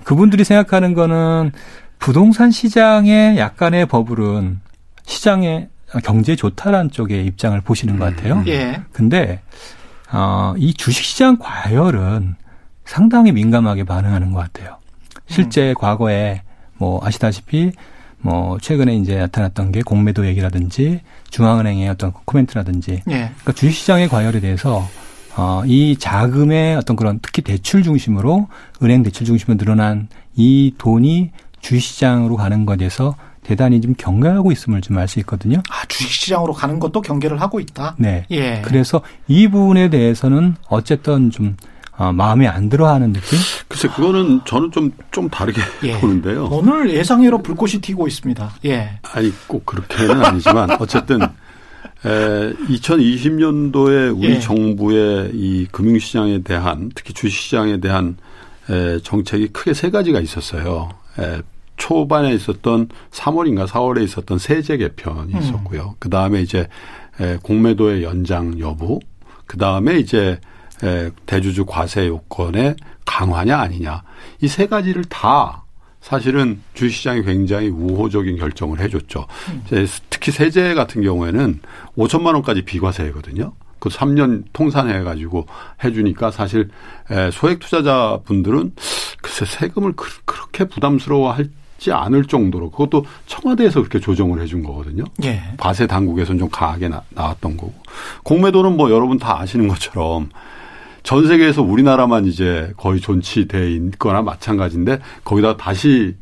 그분들이 생각하는 거는 부동산 시장의 약간의 버블은 시장의 경제 좋다라는 쪽의 입장을 보시는 것 같아요. 예. 근데 어, 이 주식시장 과열은 상당히 민감하게 반응하는 것 같아요. 실제 음. 과거에 뭐 아시다시피 뭐 최근에 이제 나타났던 게 공매도 얘기라든지 중앙은행의 어떤 코멘트라든지 예. 그러니까 주식시장의 과열에 대해서 어, 이 자금의 어떤 그런 특히 대출 중심으로 은행 대출 중심으로 늘어난 이 돈이 주식시장으로 가는 것에 대해서 대단히 좀 경계하고 있음을 좀 알 수 있거든요. 아, 주식시장으로 가는 것도 경계를 하고 있다? 네. 예. 그래서 이 부분에 대해서는 어쨌든 좀 어, 마음에 안 들어 하는 느낌? 글쎄, 그거는 저는 좀, 좀 다르게 예. 보는데요. 오늘 예상외로 불꽃이 튀고 있습니다. 예. 아니, 꼭 그렇게는 아니지만, 어쨌든, 에, 2020년도에 우리 예. 정부의 이 금융시장에 대한, 특히 주식시장에 대한 에, 정책이 크게 세 가지가 있었어요. 에, 초반에 있었던 3월인가 4월에 있었던 세제 개편이 음. 있었고요. 그 다음에 이제 에, 공매도의 연장 여부, 그 다음에 이제 에, 대주주 과세 요건의 강화냐 아니냐 이 세 가지를 다 사실은 주식시장이 굉장히 우호적인 결정을 해줬죠. 음. 특히 세제 같은 경우에는 5천만 원까지 비과세거든요. 그 3년 통산해 가지고 해주니까 사실 소액 투자자 분들은 글쎄 세금을 그렇게 부담스러워할 지 않을 정도로 그것도 청와대에서 그렇게 조정을 해준 거거든요. 예. 과세 당국에서는 좀 강하게 나, 나왔던 거고 공매도는 뭐 여러분 다 아시는 것처럼 전 세계에서 우리나라만 이제 거의 존치돼 있거나 마찬가지인데 거기다 다시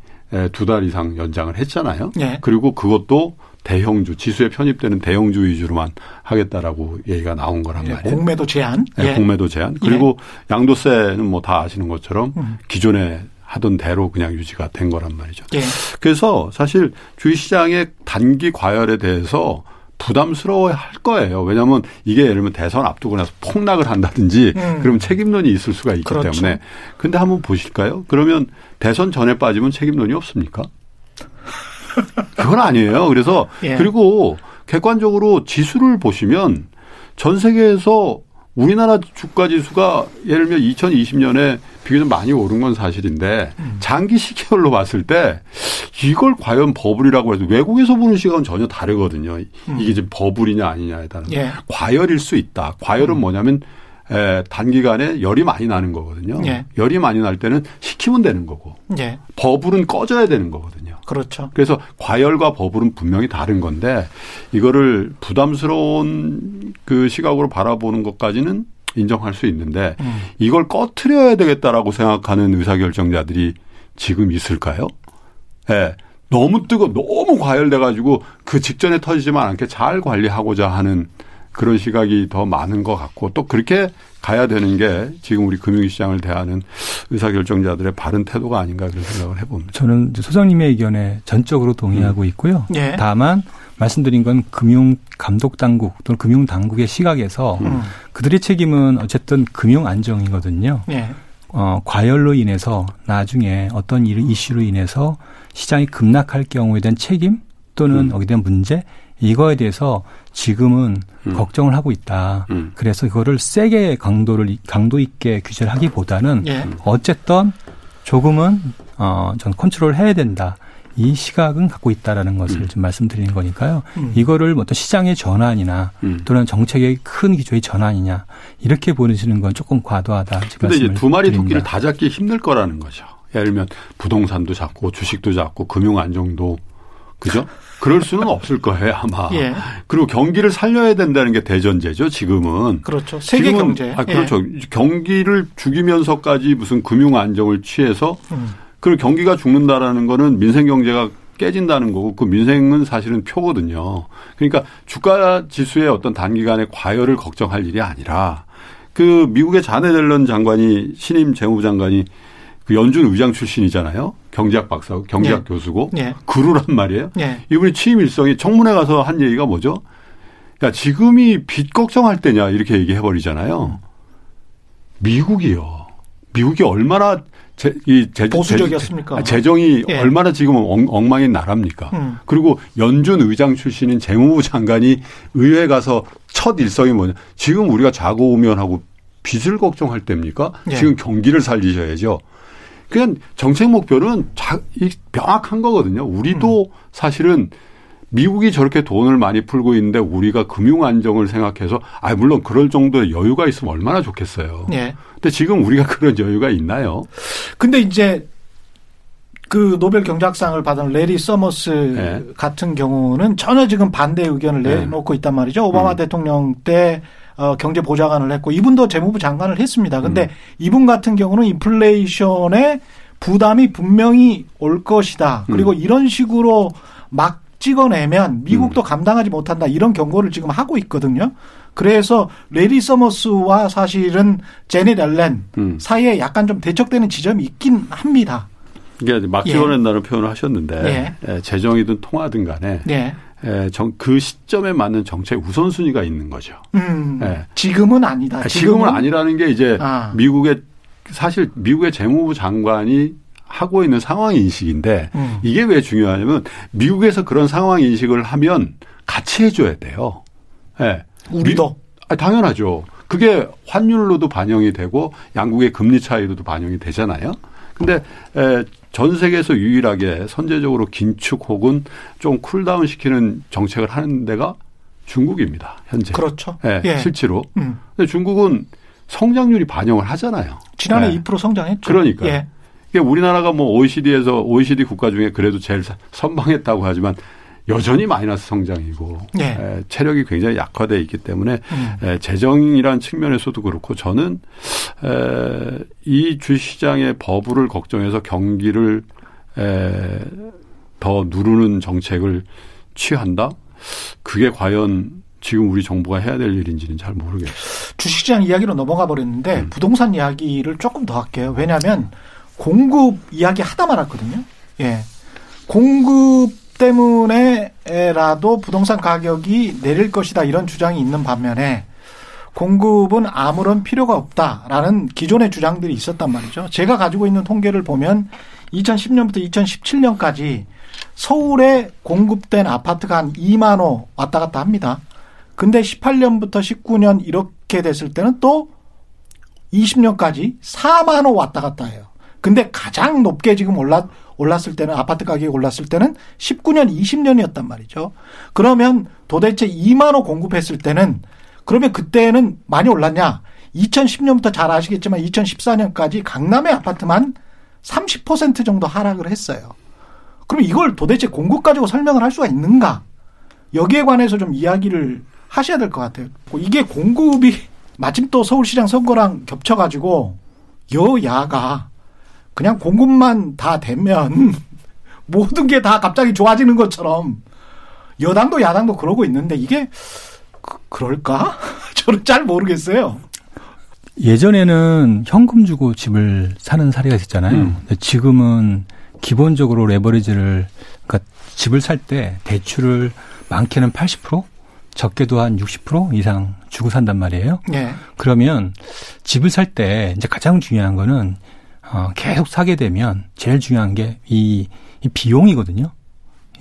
두 달 이상 연장을 했잖아요. 예. 그리고 그것도 대형주 지수에 편입되는 대형주 위주로만 하겠다라고 얘기가 나온 거란 예, 말이에요. 공매도 제한. 네, 예. 공매도 제한. 그리고 예. 양도세는 뭐 다 아시는 것처럼 음. 기존에 하던 대로 그냥 유지가 된 거란 말이죠. 예. 그래서 사실 주식시장의 단기 과열에 대해서 부담스러워 할 거예요. 왜냐하면 이게 예를 들면 대선 앞두고 나서 폭락을 한다든지 음. 그럼 책임론이 있을 수가 있기 그렇죠. 때문에. 근데 한번 보실까요? 그러면 대선 전에 빠지면 책임론이 없습니까? 그건 아니에요. 그래서 예. 그리고 객관적으로 지수를 보시면 전 세계에서 우리나라 주가 지수가 예를 들면 2020년에 비교적 많이 오른 건 사실인데 음. 장기 시계열로 봤을 때 이걸 과연 버블이라고 해도 외국에서 보는 시각은 전혀 다르거든요. 음. 이게 지금 버블이냐 아니냐에 따른 예. 과열일 수 있다. 과열은 음. 뭐냐면 에, 단기간에 열이 많이 나는 거거든요. 예. 열이 많이 날 때는 식히면 되는 거고 예. 버블은 꺼져야 되는 거거든요. 그렇죠. 그래서 과열과 버블은 분명히 다른 건데 이거를 부담스러운 그 시각으로 바라보는 것까지는 인정할 수 있는데 음. 이걸 꺼트려야 되겠다라고 생각하는 의사결정자들이 지금 있을까요? 예. 네. 너무 뜨거, 너무 과열돼 가지고 그 직전에 터지지만 않게 잘 관리하고자 하는 그런 시각이 더 많은 것 같고 또 그렇게 가야 되는 게 지금 우리 금융시장을 대하는 의사결정자들의 바른 태도가 아닌가 그런 생각을 해봅니다. 저는 소장님의 의견에 전적으로 동의하고 음. 있고요. 예. 다만 말씀드린 건 금융 감독 당국 또는 금융 당국의 시각에서 음. 그들의 책임은 어쨌든 금융 안정이거든요. 예. 어, 과열로 인해서 나중에 어떤 일, 이슈로 인해서 시장이 급락할 경우에 대한 책임 또는 음. 거기에 대한 문제 이거에 대해서 지금은 음. 걱정을 하고 있다. 음. 그래서 이거를 세게 강도를 강도 있게 규제를 하기보다는 예. 어쨌든 조금은 어전 컨트롤 해야 된다. 이 시각은 갖고 있다라는 것을 음. 좀 말씀드리는 거니까요. 음. 이거를 뭐 어떤 시장의 전환이나 음. 또는 정책의 큰 기조의 전환이냐 이렇게 보시는 건 조금 과도하다. 그런데 이제 두 마리 토끼를 다 잡기 힘들 거라는 거죠. 예를 들면 부동산도 잡고 주식도 잡고 금융 안정도 그죠? 그럴 수는 없을 거예요 아마. 예. 그리고 경기를 살려야 된다는 게 대전제죠 지금은. 그렇죠. 세계 경제. 아 그렇죠. 예. 경기를 죽이면서까지 무슨 금융 안정을 취해서 음. 그리고 경기가 죽는다라는 거는 민생 경제가 깨진다는 거고 그 민생은 사실은 표거든요. 그러니까 주가 지수의 어떤 단기간의 과열을 걱정할 일이 아니라 그 미국의 자네 델런 장관이 신임 재무부 장관이 그 연준 의장 출신이잖아요. 경제학 박사고 경제학 예. 교수고 예. 그루란 말이에요. 예. 이분이 취임 일성이 청문회 가서 한 얘기가 뭐죠? 야 지금이 빚 걱정할 때냐 이렇게 얘기해 버리잖아요. 미국이요. 미국이 얼마나 제, 이 제, 보수적이었습니까? 재, 정이 예. 얼마나 지금 엉, 엉망인 나라입니까? 음. 그리고 연준 의장 출신인 재무부 장관이 의회 가서 첫 일성이 뭐냐? 지금 우리가 자고우면하고 빚을 걱정할 때입니까? 예. 지금 경기를 살리셔야죠. 그냥 정책 목표는 자, 이 명확한 거거든요. 우리도 음. 사실은 미국이 저렇게 돈을 많이 풀고 있는데 우리가 금융 안정을 생각해서 아 물론 그럴 정도의 여유가 있으면 얼마나 좋겠어요. 예. 근데 지금 우리가 그런 여유가 있나요? 근데 이제 그 노벨 경제학상을 받은 레리 서머스 네. 같은 경우는 전혀 지금 반대 의견을 네. 내놓고 있단 말이죠. 오바마 음. 대통령 때 어, 경제 보좌관을 했고 이분도 재무부 장관을 했습니다. 근데 음. 이분 같은 경우는 인플레이션의 부담이 분명히 올 것이다. 그리고 음. 이런 식으로 막 찍어내면 미국도 음. 감당하지 못한다. 이런 경고를 지금 하고 있거든요. 그래서 레리 서머스와 사실은 재닛 옐런 음. 사이에 약간 좀 대척되는 지점이 있긴 합니다. 이게 막 찍어낸다는 예. 표현을 하셨는데 예. 예. 재정이든 통화든 간에 예. 예, 정, 그 시점에 맞는 정책 우선순위가 있는 거죠. 음, 예. 지금은 아니다. 지금은, 지금은 아니라는 게 이제 아. 미국의 사실 미국의 재무부 장관이 하고 있는 상황 인식인데 음. 이게 왜 중요하냐면 미국에서 그런 상황 인식을 하면 같이 해줘야 돼요. 예. 네. 우리도 아, 당연하죠. 그게 환율로도 반영이 되고 양국의 금리 차이로도 반영이 되잖아요. 근데 에, 전 세계에서 유일하게 선제적으로 긴축 혹은 좀 cool down 시키는 정책을 하는 데가 중국입니다. 현재. 그렇죠. 예, 예. 실제로. 음. 근데 중국은 성장률이 반등을 하잖아요. 지난해 예. 2% 성장했죠. 그러니까. 예. 이게 우리나라가 뭐 OECD에서 OECD 국가 중에 그래도 제일 선방했다고 하지만 여전히 마이너스 성장이고 네. 에, 체력이 굉장히 약화돼 있기 때문에 음. 에, 재정이란 측면에서도 그렇고 저는 에, 이 주시장의 버블을 걱정해서 경기를 에, 더 누르는 정책을 취한다. 그게 과연 지금 우리 정부가 해야 될 일인지는 잘 모르겠어요. 주식시장 이야기로 넘어가 버렸는데 음. 부동산 이야기를 조금 더 할게요. 왜냐하면 공급 이야기 하다 말았거든요. 예. 공급 때문에라도 부동산 가격이 내릴 것이다 이런 주장이 있는 반면에 공급은 아무런 필요가 없다라는 기존의 주장들이 있었단 말이죠. 제가 가지고 있는 통계를 보면 2010년부터 2017년까지 서울에 공급된 아파트가 한 2만 호 왔다 갔다 합니다. 근데 18년부터 19년 이렇게 됐을 때는 또 20년까지 4만 호 왔다 갔다 해요. 근데 가장 높게 지금 올랐 올랐을 때는 아파트 가격이 올랐을 때는 19년, 20년이었단 말이죠. 그러면 도대체 2만 호 공급했을 때는 그러면 그때는 많이 올랐냐? 2010년부터 잘 아시겠지만 2014년까지 강남의 아파트만 30% 정도 하락을 했어요. 그럼 이걸 도대체 공급 가지고 설명을 할 수가 있는가? 여기에 관해서 좀 이야기를 하셔야 될 것 같아요. 이게 공급이 마침 또 서울시장 선거랑 겹쳐가지고 여야가 그냥 공급만 다 되면 모든 게 다 갑자기 좋아지는 것처럼 여당도 야당도 그러고 있는데 이게 그, 럴까 저는 잘 모르겠어요. 예전에는 현금 주고 집을 사는 사례가 있었잖아요. 음. 지금은 기본적으로 레버리지를 그러니까 집을 살 때 대출을 많게는 80% 적게도 한 60% 이상 주고 산단 말이에요. 네. 그러면 집을 살 때 이제 가장 중요한 거는 어, 계속 사게 되면 제일 중요한 게 이 이 비용이거든요.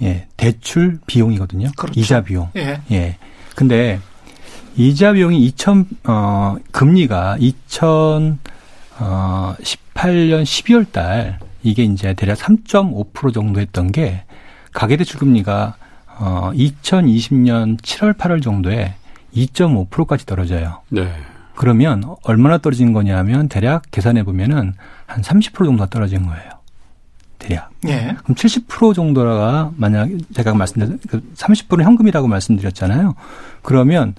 예, 대출 비용이거든요. 그렇죠. 이자 비용. 예. 예. 근데 이자 비용이 2000, 어, 금리가 2018년 어, 12월 달 이게 이제 대략 3.5% 정도 했던 게 가계 대출 금리가 어, 2020년 7월 8월 정도에 2.5%까지 떨어져요. 네. 그러면 얼마나 떨어진 거냐면 대략 계산해 보면은 한 30% 정도 떨어진 거예요. 대략. 예. 그럼 70% 정도가 만약 제가 말씀드린 그 30%는 현금이라고 말씀드렸잖아요. 그러면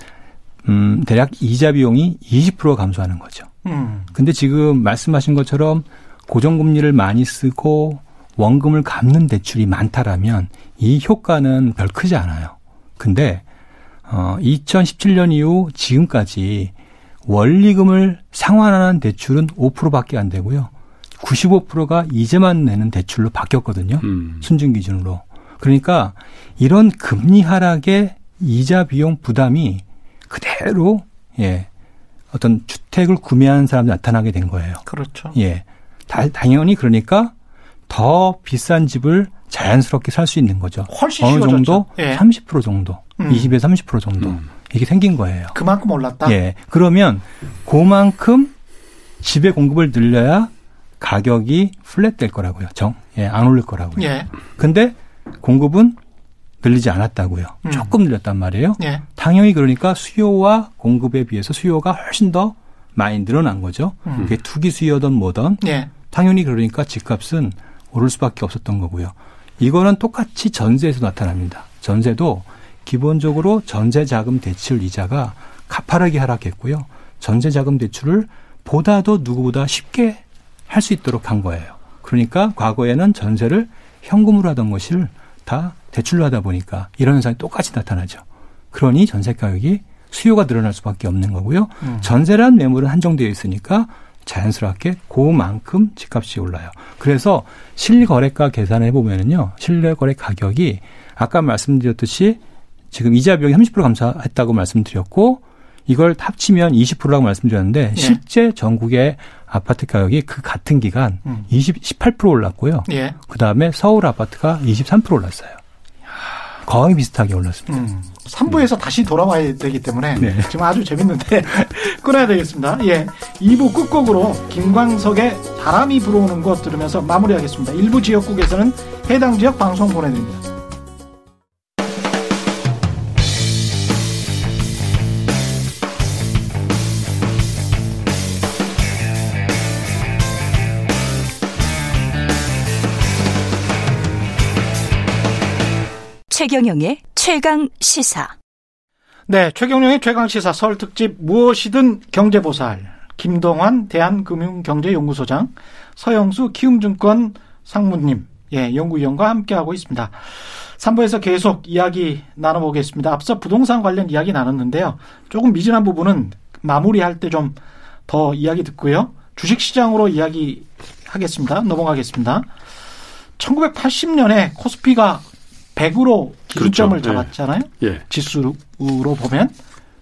음 대략 이자 비용이 20% 감소하는 거죠. 음. 근데 지금 말씀하신 것처럼 고정금리를 많이 쓰고 원금을 갚는 대출이 많다라면 이 효과는 별 크지 않아요. 근데 어 2017년 이후 지금까지 원리금을 상환하는 대출은 5%밖에 안 되고요. 95%가 이제만 내는 대출로 바뀌었거든요. 음. 순증 기준으로. 그러니까 이런 금리 하락의 이자 비용 부담이 그대로 예. 어떤 주택을 구매하는 사람이 나타나게 된 거예요. 그렇죠. 예. 다, 당연히 그러니까 더 비싼 집을 자연스럽게 살 수 있는 거죠. 훨씬 어느 정도 예. 30% 정도, 음. 20에서 30% 정도. 음. 이게 생긴 거예요. 그만큼 올랐다? 예. 그러면 그만큼 집의 공급을 늘려야 가격이 플랫 될 거라고요. 정, 예, 안 오를 거라고요. 예. 근데 공급은 늘리지 않았다고요. 음. 조금 늘렸단 말이에요. 예. 당연히 그러니까 수요와 공급에 비해서 수요가 훨씬 더 많이 늘어난 거죠. 음. 그게 투기 수요든 뭐든 예. 당연히 그러니까 집값은 오를 수밖에 없었던 거고요. 이거는 똑같이 전세에서 나타납니다. 전세도 기본적으로 전세자금 대출 이자가 가파르게 하락했고요. 전세자금 대출을 보다도 누구보다 쉽게 할 수 있도록 한 거예요. 그러니까 과거에는 전세를 현금으로 하던 것을 다 대출로 하다 보니까 이런 현상이 똑같이 나타나죠. 그러니 전세 가격이 수요가 늘어날 수밖에 없는 거고요. 음. 전세란 매물은 한정되어 있으니까 자연스럽게 그만큼 집값이 올라요. 그래서 실거래가 계산해 보면은요. 실거래 가격이 아까 말씀드렸듯이 지금 이자 비용이 30% 감소했다고 말씀드렸고 이걸 합치면 20%라고 말씀드렸는데 네. 실제 전국의 아파트 가격이 그 같은 기간 음. 20, 18% 올랐고요. 예. 그 다음에 서울 아파트가 23% 올랐어요. 거의 비슷하게 올랐습니다. 음. 3부에서 음. 다시 돌아와야 되기 때문에 네. 지금 아주 재밌는데 끊어야 되겠습니다. 예. 2부 끝곡으로 김광석의 바람이 불어오는 것 들으면서 마무리하겠습니다. 일부 지역국에서는 해당 지역 방송 보내드립니다. 최경영의 최강 시사. 네, 최경영의 최강 시사 설 특집 무엇이든 경제 보살 김동환 대한금융경제연구소장 서영수 키움증권 상무님 예, 연구위원과 함께하고 있습니다. 3부에서 계속 이야기 나눠보겠습니다. 앞서 부동산 관련 이야기 나눴는데요. 조금 미진한 부분은 마무리할 때 좀 더 이야기 듣고요. 주식시장으로 이야기 하겠습니다. 넘어가겠습니다. 1980년에 코스피가 100으로 기준점을 그렇죠. 잡았잖아요. 예. 지수로 보면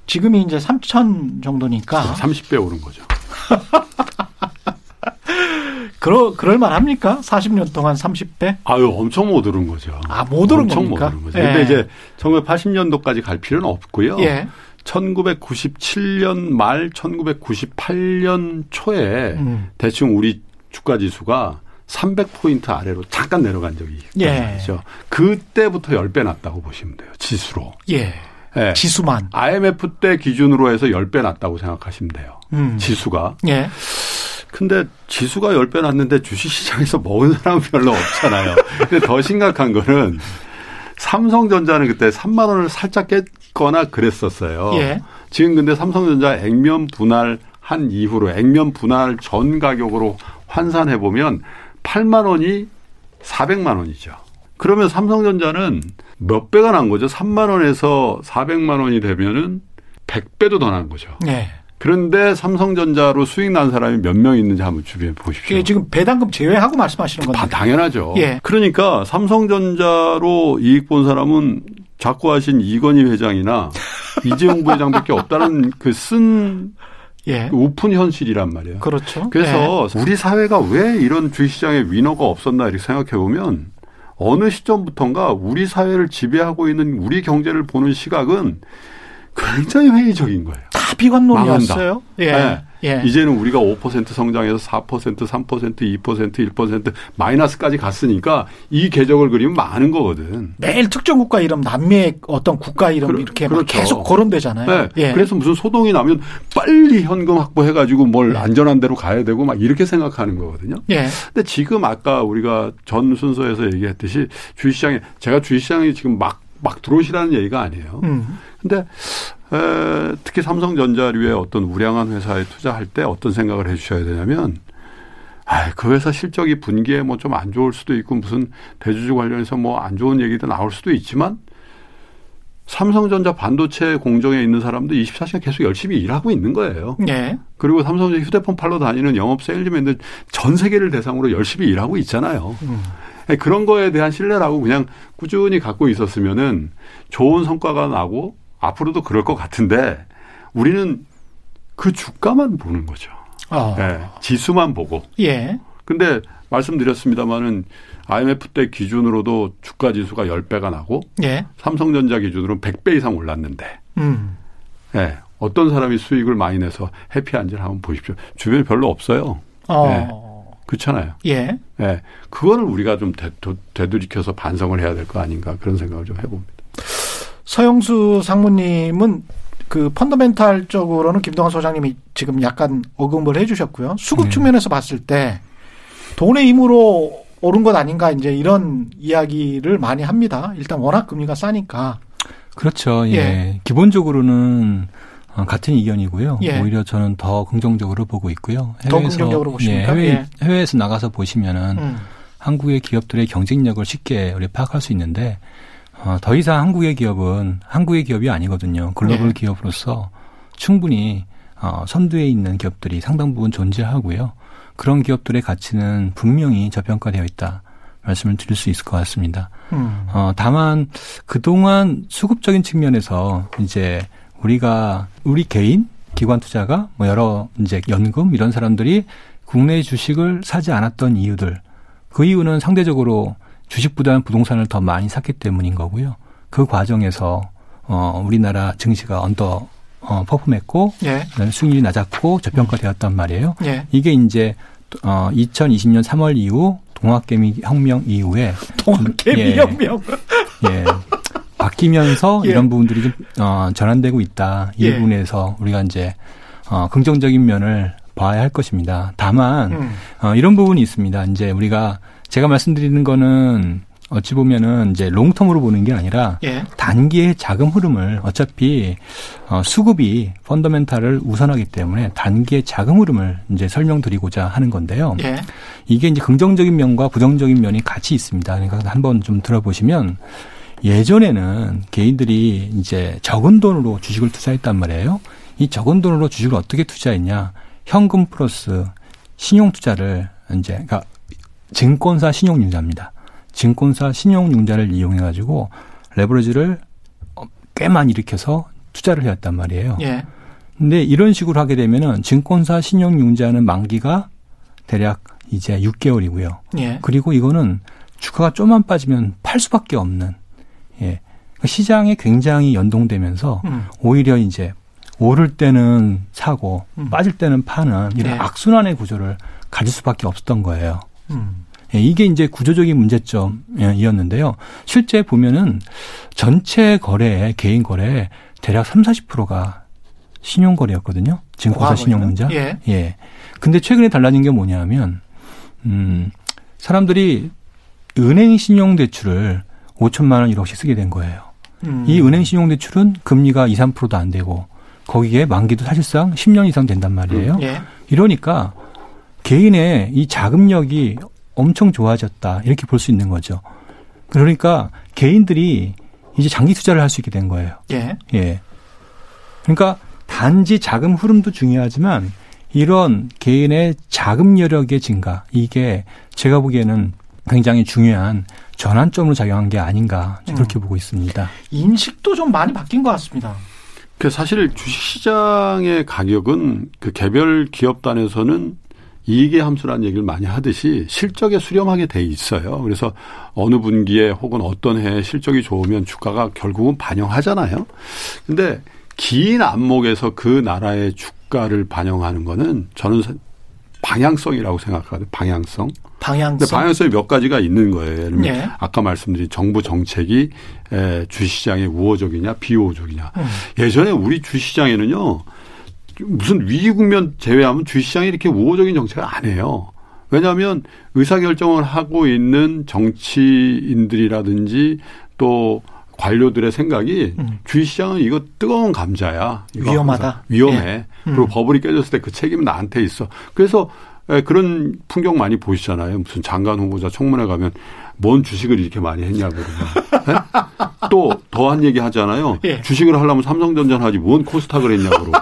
지금이 이제 3천 정도니까 30배 오른 거죠. 그러, 그럴 만합니까? 40년 동안 30배? 아유, 엄청 못 오른 거죠. 아, 못 오른 엄청 겁니까? 못 오른 거죠. 예. 근데 이제 1980년도까지 갈 필요는 없고요. 예. 1997년 말 1998년 초에 음. 대충 우리 주가 지수가 300포인트 아래로 잠깐 내려간 적이 예. 있죠. 그때부터 10배 났다고 보시면 돼요. 지수로. 예. 예. 지수만. IMF 때 기준으로 해서 10배 났다고 생각하시면 돼요. 음. 지수가. 예. 근데 지수가 10배 났는데 주식시장에서 먹은 사람은 별로 없잖아요. 근데 더 심각한 거는 삼성전자는 그때 3만 원을 살짝 깼거나 그랬었어요. 예. 지금 근데 삼성전자 액면 분할 한 이후로 액면 분할 전 가격으로 환산해 보면 8만 원이 400만 원이죠. 그러면 삼성전자는 몇 배가 난 거죠? 3만 원에서 400만 원이 되면은 100배도 더 난 거죠. 네. 그런데 삼성전자로 수익 난 사람이 몇 명 있는지 한번 주변에 보십시오. 지금 배당금 제외하고 말씀하시는 건데. 당연하죠. 예. 그러니까 삼성전자로 이익 본 사람은 자꾸 하신 이건희 회장이나 이재용 부회장밖에 없다는 그 쓴 예. 그 오픈 현실이란 말이에요. 그렇죠. 그래서 예. 우리 사회가 왜 이런 주식시장에 위너가 없었나 이렇게 생각해 보면 어느 시점부터인가 우리 사회를 지배하고 있는 우리 경제를 보는 시각은 굉장히 회의적인 거예요. 다 비관론이었어요. 예. 네. 예. 이제는 우리가 5% 성장해서 4%, 3%, 2%, 1% 마이너스까지 갔으니까 이 궤적을 그리면 많은 거거든. 매일 특정 국가 이름, 남미의 어떤 국가 이름 그, 이렇게 그렇죠. 계속 거론되잖아요. 네. 예. 그래서 무슨 소동이 나면 빨리 현금 확보해 가지고 뭘 예. 안전한 데로 가야 되고 막 이렇게 생각하는 거거든요. 예. 근데 지금 아까 우리가 전 순서에서 얘기했듯이 주식시장에 제가 주식시장에 지금 막, 막 들어오시라는 얘기가 아니에요. 음. 근데 에, 특히 삼성전자류의 어떤 우량한 회사에 투자할 때 어떤 생각을 해 주셔야 되냐면 아, 그 회사 실적이 분기에 뭐 좀 안 좋을 수도 있고 무슨 대주주 관련해서 뭐 안 좋은 얘기도 나올 수도 있지만 삼성전자 반도체 공정에 있는 사람도 24시간 계속 열심히 일하고 있는 거예요. 네. 그리고 삼성전자 휴대폰 팔러 다니는 영업 세일즈맨들 전 세계를 대상으로 열심히 일하고 있잖아요. 음. 그런 거에 대한 신뢰라고 그냥 꾸준히 갖고 있었으면은 좋은 성과가 나고 앞으로도 그럴 것 같은데 우리는 그 주가만 보는 거죠. 어. 네, 지수만 보고. 예. 근데 말씀드렸습니다마는 IMF 때 기준으로도 주가 지수가 10배가 나고 예. 삼성전자 기준으로는 100배 이상 올랐는데. 음. 네, 어떤 사람이 수익을 많이 내서 해피한지를 한번 보십시오. 주변에 별로 없어요. 어. 네. 그렇잖아요. 예. 네. 그거를 우리가 좀 되, 되돌이켜서 반성을 해야 될 거 아닌가 그런 생각을 좀 해봅니다. 서영수 상무님은 그 펀더멘탈적으로는 김동환 소장님이 지금 약간 어금을 해주셨고요. 수급 네. 측면에서 봤을 때 돈의 힘으로 오른 것 아닌가 이제 이런 이야기를 많이 합니다. 일단 워낙 금리가 싸니까. 그렇죠. 예. 예. 기본적으로는 어, 같은 의견이고요. 예. 오히려 저는 더 긍정적으로 보고 있고요. 해외에서, 더 긍정적으로 보십니까? 예, 해외, 예. 해외에서 나가서 보시면은 음. 한국의 기업들의 경쟁력을 쉽게 우리 파악할 수 있는데 어, 더 이상 한국의 기업은 한국의 기업이 아니거든요. 글로벌 예. 기업으로서 충분히 어, 선두에 있는 기업들이 상당 부분 존재하고요. 그런 기업들의 가치는 분명히 저평가되어 있다. 말씀을 드릴 수 있을 것 같습니다. 음. 어, 다만 그동안 수급적인 측면에서 이제 우리가 우리 개인 기관 투자가 뭐 여러 이제 연금 이런 사람들이 국내 주식을 사지 않았던 이유들 그 이유는 상대적으로 주식보다는 부동산을 더 많이 샀기 때문인 거고요. 그 과정에서 어 우리나라 증시가 언더 어 퍼폼했고 예. 수익률이 낮았고 저평가되었단 말이에요. 예. 이게 이제 어 2020년 3월 이후 동학개미 혁명 이후에 동학개미 예, 혁명 예. 바뀌면서 예. 이런 부분들이 좀 어, 전환되고 있다. 이 예. 부분에서 우리가 이제 어, 긍정적인 면을 봐야 할 것입니다. 다만 음. 어, 이런 부분이 있습니다. 이제 우리가 제가 말씀드리는 거는 어찌 보면은 이제 롱텀으로 보는 게 아니라 예. 단기의 자금 흐름을 어차피 어, 수급이 펀더멘탈을 우선하기 때문에 단기의 자금 흐름을 이제 설명드리고자 하는 건데요. 예. 이게 이제 긍정적인 면과 부정적인 면이 같이 있습니다. 그러니까 한번 좀 들어보시면 예전에는 개인들이 이제 적은 돈으로 주식을 투자했단 말이에요. 이 적은 돈으로 주식을 어떻게 투자했냐? 현금 플러스 신용 투자를 이제 그러니까 증권사 신용융자입니다. 증권사 신용융자를 이용해 가지고 레버리지를 꽤 많이 일으켜서 투자를 해왔단 말이에요. 예. 근데 이런 식으로 하게 되면은 증권사 신용융자는 만기가 대략 이제 6개월이고요. 예. 그리고 이거는 주가가 좀만 빠지면 팔 수밖에 없는 예. 그러니까 시장에 굉장히 연동되면서 음. 오히려 이제 오를 때는 사고 음. 빠질 때는 파는 이런 네. 악순환의 구조를 가질 수밖에 없었던 거예요. 음. 예, 이게 이제 구조적인 문제점이었는데요. 실제 보면은 전체 거래, 개인 거래 대략 3, 40%가 신용 거래였거든요. 증권사 신용 문자. 예. 예. 근데 최근에 달라진 게 뭐냐면 음 사람들이 은행 신용 대출을 5천만 원 1억씩 쓰게 된 거예요. 음. 이 은행 신용 대출은 금리가 2, 3%도 안 되고 거기에 만기도 사실상 10년 이상 된단 말이에요. 음. 예. 이러니까 개인의 이 자금력이 엄청 좋아졌다. 이렇게 볼 수 있는 거죠. 그러니까 개인들이 이제 장기 투자를 할 수 있게 된 거예요. 예. 예. 그러니까 단지 자금 흐름도 중요하지만 이런 개인의 자금 여력의 증가 이게 제가 보기에는 굉장히 중요한 전환점으로 작용한 게 아닌가 그렇게 음. 보고 있습니다. 인식도 좀 많이 바뀐 것 같습니다. 그 사실 주식시장의 가격은 그 개별 기업 단에서는 이익의 함수라는 얘기를 많이 하듯이 실적에 수렴하게 돼 있어요. 그래서 어느 분기에 혹은 어떤 해에 실적이 좋으면 주가가 결국은 반영하잖아요. 근데 긴 안목에서 그 나라의 주가를 반영하는 거는 저는 방향성이라고 생각하거든요. 방향성. 방향성. 방향성이 몇 가지가 있는 거예요. 예를 들면 예. 아까 말씀드린 정부 정책이 에, 주시장에 우호적이냐 비우호적이냐. 음. 예전에 우리 주시장에는요. 무슨 위기 국면 제외하면 주시장이 이렇게 우호적인 정책을 안 해요. 왜냐하면 의사결정을 하고 있는 정치인들이라든지 또 관료들의 생각이 음. 주식시장은 이거 뜨거운 감자야. 이거 위험하다. 위험해. 예. 음. 그리고 버블이 깨졌을 때 그 책임은 나한테 있어. 그래서 그런 풍경 많이 보시잖아요. 무슨 장관 후보자 청문회 가면 뭔 주식을 이렇게 많이 했냐고 그러면. 또 더한 얘기 하잖아요. 예. 주식을 하려면 삼성전자 하지 뭔 코스닥을 했냐고.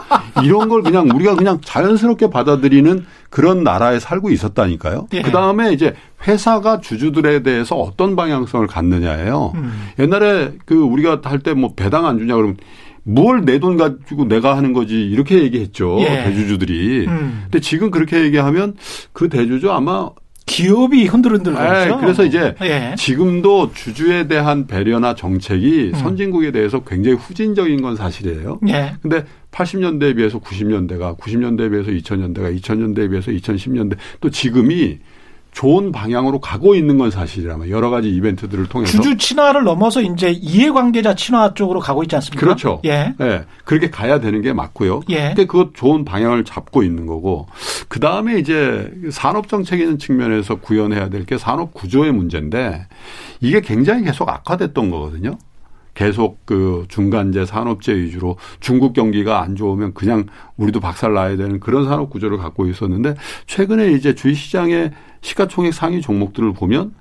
이런 걸 그냥 우리가 그냥 자연스럽게 받아들이는 그런 나라에 살고 있었다니까요. 예. 그 다음에 이제 회사가 주주들에 대해서 어떤 방향성을 갖느냐예요. 음. 옛날에 그 우리가 할 때 뭐 배당 안 주냐 그러면 뭘내 돈 가지고 내가 하는 거지 이렇게 얘기했죠 예. 대주주들이. 음. 근데 지금 그렇게 얘기하면 그 대주주 아마 기업이 흔들흔들 거죠. 네, 그래서 이제 예. 지금도 주주에 대한 배려나 정책이 음. 선진국에 대해서 굉장히 후진적인 건 사실이에요. 예. 근데 80년대에 비해서 90년대가 90년대에 비해서 2000년대가 2000년대에 비해서 2010년대 또 지금이 좋은 방향으로 가고 있는 건 사실이라면 여러 가지 이벤트들을 통해서 주주 친화를 넘어서 이제 이해관계자 친화 쪽으로 가고 있지 않습니까? 그렇죠. 예. 예. 그렇게 가야 되는 게 맞고요. 예. 근데 그것 좋은 방향을 잡고 있는 거고 그 다음에 이제 산업 정책이는 측면에서 구현해야 될 게 산업 구조의 문제인데 이게 굉장히 계속 악화됐던 거거든요. 계속 그 중간재 산업재 위주로 중국 경기가 안 좋으면 그냥 우리도 박살 나야 되는 그런 산업 구조를 갖고 있었는데 최근에 이제 주식 시장의 시가총액 상위 종목들을 보면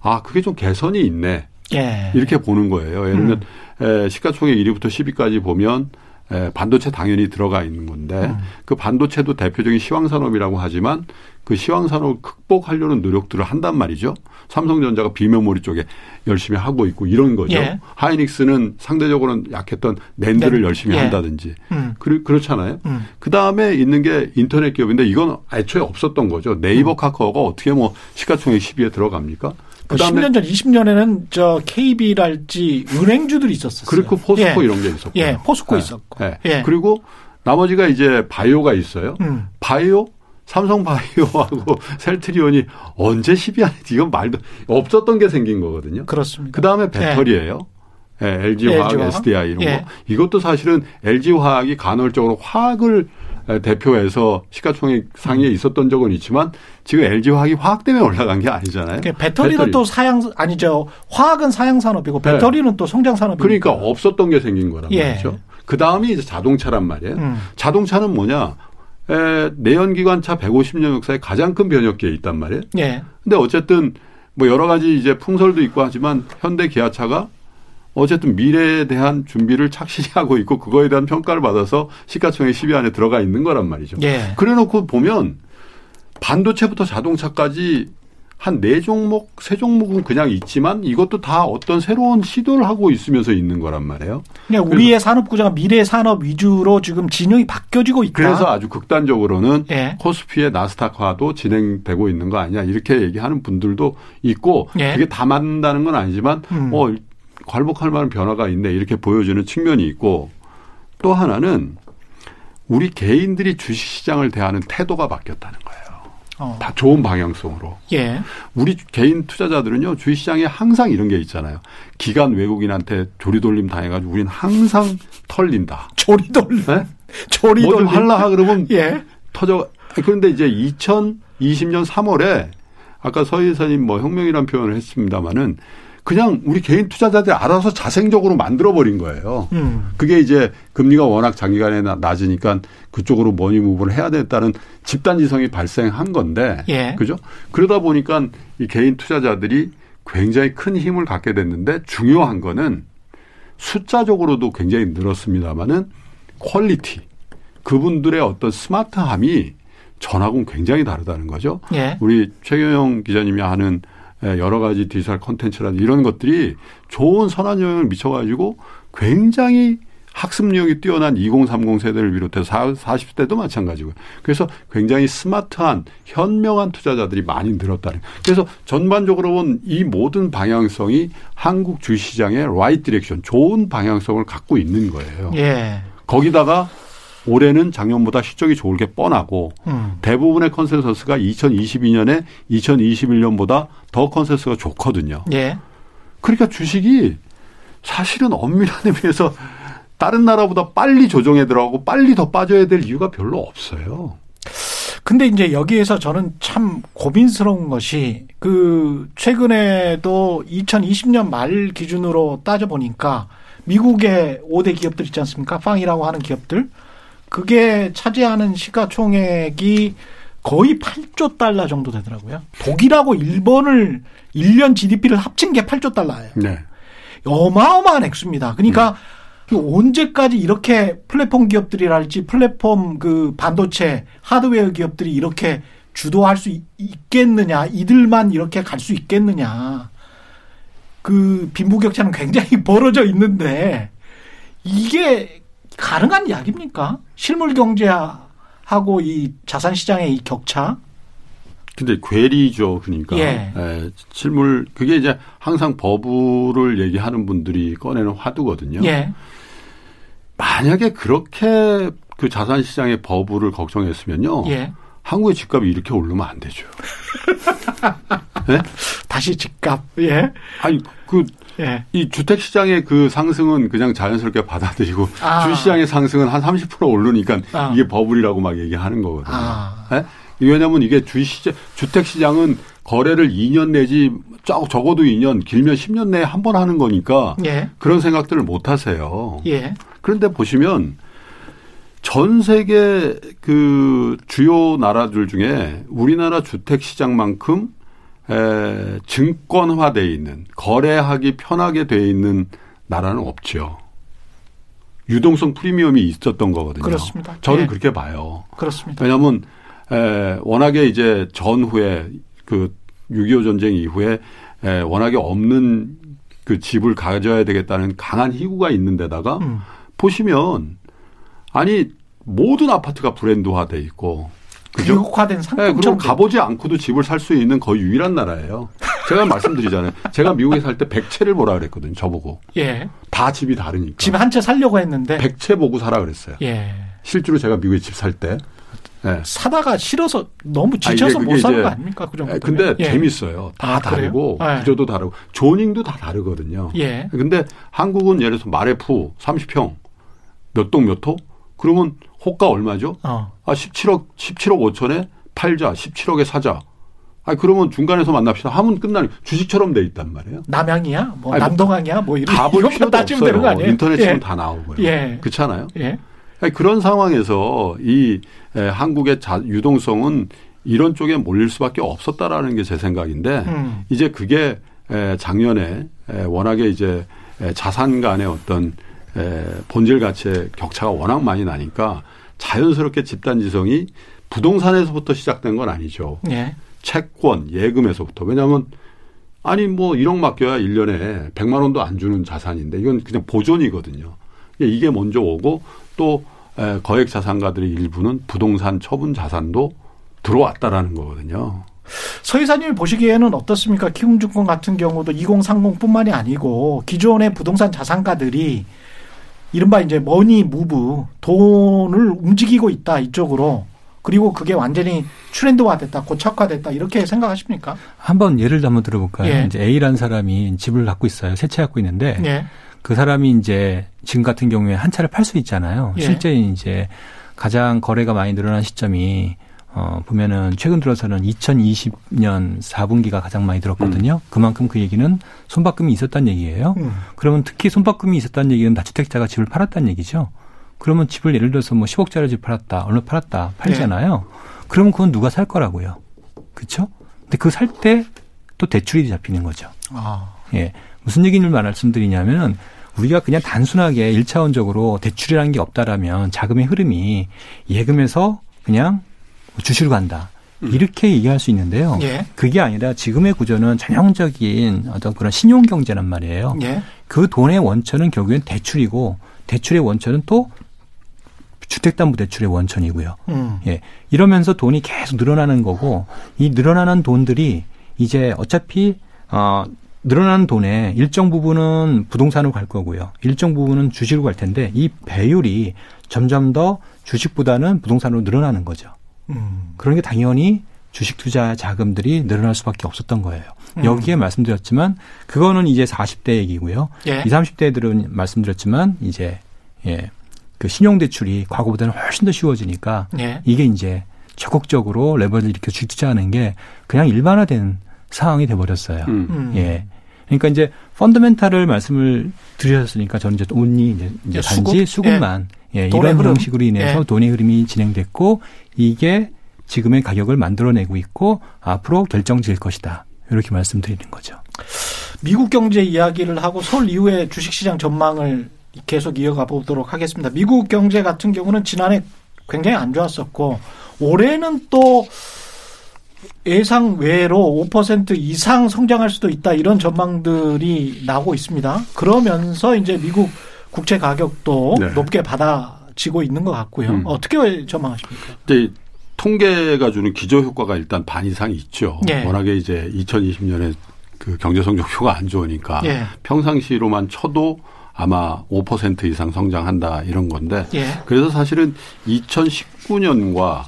아 그게 좀 개선이 있네 예. 이렇게 보는 거예요. 예를 들면 음. 시가총액 1위부터 10위까지 보면 에, 반도체 당연히 들어가 있는 건데 음. 그 반도체도 대표적인 시황산업이라고 하지만 그 시황산업을 극복하려는 노력들을 한단 말이죠. 삼성전자가 비메모리 쪽에 열심히 하고 있고 이런 거죠. 예. 하이닉스는 상대적으로는 약했던 낸드를 네. 열심히 예. 한다든지 음. 그, 그렇잖아요. 음. 그 다음에 있는 게 인터넷 기업인데 이건 애초에 없었던 거죠. 네이버 음. 카카오가 어떻게 뭐 시가총액 10위에 들어갑니까? 그다음에 10년 전, 20년에는 저 KB랄지 은행주들이 있었어요. 그리고 포스코 예. 이런 게 있었고. 예, 포스코 예. 있었고. 예. 예. 그리고 나머지가 이제 바이오가 있어요. 음. 바이오 삼성 바이오하고 셀트리온이 언제 10위 안에 이건 말도 없었던 게 생긴 거거든요. 그렇습니다. 그 다음에 배터리예요. 예. 예, LG화학, LG화학, SDI 이런 예. 거. 이것도 사실은 LG화학이 간헐적으로 화학을 대표해서 시가총액 상위에 음. 있었던 적은 있지만 지금 LG화학이 화학 때문에 올라간 게 아니잖아요. 그러니까 배터리는 배터리. 또 사양 아니죠. 화학은 사양 산업이고 네. 배터리는 네. 또 성장 산업이고. 그러니까 없었던 게 생긴 거란 예. 말이죠. 그 다음이 이제 자동차란 말이에요. 음. 자동차는 뭐냐? 에, 내연기관차 150년 역사에 가장 큰 변혁기에 있단 말이에요. 예. 근데 어쨌든 뭐 여러 가지 이제 풍설도 있고 하지만 현대 기아차가 어쨌든 미래에 대한 준비를 착실히 하고 있고 그거에 대한 평가를 받아서 시가총액 10위 안에 들어가 있는 거란 말이죠. 예. 그래 놓고 보면 반도체부터 자동차까지 한 네 종목, 세 종목은 그냥 있지만 이것도 다 어떤 새로운 시도를 하고 있으면서 있는 거란 말이에요. 그냥 우리의 산업 구조가 미래 산업 위주로 지금 진영이 바뀌어지고 있다. 그래서 아주 극단적으로는 예. 코스피의 나스닥화도 진행되고 있는 거 아니냐 이렇게 얘기하는 분들도 있고 예. 그게 다 맞는다는 건 아니지만 음. 어 괄복할 만한 변화가 있네 이렇게 보여주는 측면이 있고 또 하나는 우리 개인들이 주식시장을 대하는 태도가 바뀌었다는 거예요. 어. 다 좋은 방향성으로. 예. 우리 개인 투자자들은요 주식시장에 항상 이런 게 있잖아요. 기관 외국인한테 조리돌림 당해가지고 우리는 항상 털린다. 조리돌림. 네? 조리돌림. 뭐좀 할라 그러면 예. 터져. 그런데 이제 2020년 3월에 아까 서희선님 뭐 혁명이라는 표현을 했습니다마는 그냥 우리 개인 투자자들이 알아서 자생적으로 만들어 버린 거예요. 음. 그게 이제 금리가 워낙 장기간에 낮으니까 그쪽으로 머니 무브를 해야 됐다는 집단 지성이 발생한 건데, 예. 그죠? 그러다 보니까 이 개인 투자자들이 굉장히 큰 힘을 갖게 됐는데 중요한 거는 숫자적으로도 굉장히 늘었습니다마는 quality 그분들의 어떤 smart함이 전하고는 굉장히 다르다는 거죠. 예. 우리 최경영 기자님이 하는 예, 여러 가지 디지털 콘텐츠라든지 이런 것들이 좋은 선한 영향을 미쳐가지고 굉장히 학습력이 뛰어난 2030 세대를 비롯해서 40대도 마찬가지고요. 그래서 굉장히 smart한 현명한 투자자들이 많이 늘었다는. 그래서 전반적으로 본 이 모든 방향성이 한국 주식시장의 right direction, 좋은 방향성을 갖고 있는 거예요. 예. 거기다가 올해는 작년보다 실적이 좋을 게 뻔하고 음. 대부분의 컨센서스가 2022년에 2021년보다 더 컨센서스가 좋거든요. 예. 그러니까 주식이 사실은 엄밀한 의미에서 다른 나라보다 빨리 조정해 들어가고 빨리 더 빠져야 될 이유가 별로 없어요. 근데 이제 여기에서 저는 참 고민스러운 것이 그 최근에도 2020년 말 기준으로 따져보니까 미국의 5대 기업들 있지 않습니까? 팡이라고 하는 기업들. 그게 차지하는 시가총액이 거의 8조 달러 정도 되더라고요. 독일하고 일본을 1년 GDP를 합친 게 8조 달러예요. 네. 어마어마한 액수입니다. 그러니까 음. 언제까지 이렇게 플랫폼 기업들이랄지 플랫폼 그 반도체 하드웨어 기업들이 이렇게 주도할 수 있겠느냐, 이들만 이렇게 갈 수 있겠느냐. 그 빈부격차는 굉장히 벌어져 있는데 이게 가능한 이야기입니까? 실물 경제하고 이 자산 시장의 이 격차? 근데 괴리죠. 그러니까 예. 예. 실물 그게 이제 항상 버블을 얘기하는 분들이 꺼내는 화두거든요. 예. 만약에 그렇게 그 자산 시장의 버블을 걱정했으면요. 예. 한국의 집값이 이렇게 오르면 안 되죠. 네? 다시 집값. 예. 아니 그 예. 이 주택 시장의 그 상승은 그냥 자연스럽게 받아들이고 아. 주 시장의 상승은 한 30% 오르니까 아. 이게 버블이라고 막 얘기하는 거거든요. 아. 예? 왜냐하면 이게 주 시장 주택 시장은 거래를 2년 내지 적어도 2년 길면 10년 내에 한 번 하는 거니까 예. 그런 생각들을 못 하세요. 예. 그런데 보시면 전 세계 그 주요 나라들 중에 우리나라 주택 시장만큼 에, 증권화돼 있는 거래하기 편하게 돼 있는 나라는 없죠. 유동성 프리미엄이 있었던 거거든요. 그렇습니다. 저는 예. 그렇게 봐요. 그렇습니다. 왜냐하면 에, 워낙에 이제 전후에 그 6.25 전쟁 이후에 에, 워낙에 없는 그 집을 가져야 되겠다는 강한 희구가 있는 데다가 음. 보시면 아니 모든 아파트가 브랜드화돼 있고 그죠? 교육화된 상품. 네, 가보지 않고도 집을 살 수 있는 거의 유일한 나라예요. 제가 말씀드리잖아요. 제가 미국에 살 때 100채를 보라 그랬거든요. 저보고. 예. 다 집이 다르니까. 집 한 채 살려고 했는데. 100채 보고 사라 그랬어요. 예. 실제로 제가 미국에 집 살 때. 네. 사다가 싫어서 너무 지쳐서 못 사는 거 아닙니까? 그 정도. 근데 예. 재밌어요. 다 아, 다르고 예. 구조도 다르고 조닝도 다 다르거든요. 예. 근데 한국은 예를 들어서 마레프 30평 몇 동몇 호? 그러면 호가 얼마죠? 어. 아 17억 17억 5천에 팔자 17억에 사자. 아 그러면 중간에서 만납시다 하면 끝나는 주식처럼 돼 있단 말이에요. 남양이야, 뭐 아니, 남동항이야, 뭐 이런 가볼 필요도 없어요. 되는 거 아니에요? 인터넷 치면 예. 다 나오고요. 예. 그렇잖아요. 예. 아니, 그런 상황에서 이 에, 한국의 자, 유동성은 이런 쪽에 몰릴 수밖에 없었다라는 게 제 생각인데 음. 이제 그게 에, 작년에 에, 워낙에 이제 에, 자산 간의 어떤 에, 본질 가치의 격차가 워낙 많이 나니까 자연스럽게 집단지성이 부동산에서부터 시작된 건 아니죠. 예. 채권, 예금에서부터. 왜냐하면 아니 뭐 1억 맡겨야 1년에 100만 원도 안 주는 자산인데 이건 그냥 보존이거든요. 이게 먼저 오고 또 거액 자산가들의 일부는 부동산 처분 자산도 들어왔다라는 거거든요. 서 이사님이 보시기에는 어떻습니까? 키움증권 같은 경우도 2030뿐만이 아니고 기존의 부동산 자산가들이 이른바 이제 머니 무브 돈을 움직이고 있다 이쪽으로 그리고 그게 완전히 트렌드화됐다 고착화됐다 이렇게 생각하십니까? 한번 예를 한번 들어볼까요? 예. 이제 A라는 사람이 집을 갖고 있어요. 세채 갖고 있는데 예. 그 사람이 이제 지금 같은 경우에 한 차를 팔 수 있잖아요. 예. 실제 이제 가장 거래가 많이 늘어난 시점이 어, 보면은 최근 들어서는 2020년 4분기가 가장 많이 들었거든요. 음. 그만큼 그 얘기는 손바꿈이 있었다는 얘기예요. 음. 그러면 특히 손바꿈이 있었다는 얘기는 다주택자가 집을 팔았다는 얘기죠. 그러면 집을 예를 들어서 뭐 10억짜리 집 팔았다, 얼마 팔았다, 팔잖아요. 네. 그러면 그건 누가 살 거라고요. 그렇죠? 근데 그 살 때 또 대출이 잡히는 거죠. 아. 예. 무슨 얘기를 말씀드리냐면은 우리가 그냥 단순하게 일차원적으로 대출이라는 게 없다라면 자금의 흐름이 예금에서 그냥 주시로 간다. 음. 이렇게 얘기할 수 있는데요. 예. 그게 아니라 지금의 구조는 전형적인 어떤 그런 신용 경제란 말이에요. 예. 그 돈의 원천은 결국엔 대출이고 대출의 원천은 또 주택담보대출의 원천이고요. 음. 예. 이러면서 돈이 계속 늘어나는 거고 이 늘어나는 돈들이 이제 어차피 어 늘어나는 돈의 일정 부분은 부동산으로 갈 거고요. 일정 부분은 주식으로 갈 텐데 이 배율이 점점 더 주식보다는 부동산으로 늘어나는 거죠. 음. 그런 게 당연히 주식 투자 자금들이 늘어날 수밖에 없었던 거예요. 음. 여기에 말씀드렸지만 그거는 이제 40대 얘기고요. 예. 20, 30대들은 말씀드렸지만 이제 예. 그 신용 대출이 과거보다는 훨씬 더 쉬워지니까 예. 이게 이제 적극적으로 레버리를 일으켜 주식 투자하는 게 그냥 일반화된 상황이 돼 버렸어요. 음. 음. 예. 그러니까 이제 펀더멘탈을 말씀을 드렸으니까 저는 이제 온리 이제, 이제 단지 수급? 수급만 예. 예 이런 흐름. 식으로 인해서 예. 돈의 흐름이 진행됐고 이게 지금의 가격을 만들어내고 있고 앞으로 결정 지을 것이다. 이렇게 말씀드리는 거죠. 미국 경제 이야기를 하고 설 이후에 주식시장 전망을 계속 이어가 보도록 하겠습니다. 미국 경제 같은 경우는 지난해 굉장히 안 좋았었고 올해는 또 예상 외로 5% 이상 성장할 수도 있다 이런 전망들이 나오고 있습니다. 그러면서 이제 미국 국채 가격도 네. 높게 받아 지고 있는 것 같고요. 음. 어떻게 전망하십니까? 네, 통계가 주는 기저 효과가 일단 반 이상 있죠. 네. 워낙에 이제 2020년에 그 경제 성적표가 안 좋으니까 네. 평상시로만 쳐도 아마 5% 이상 성장한다 이런 건데 예. 그래서 사실은 2019년과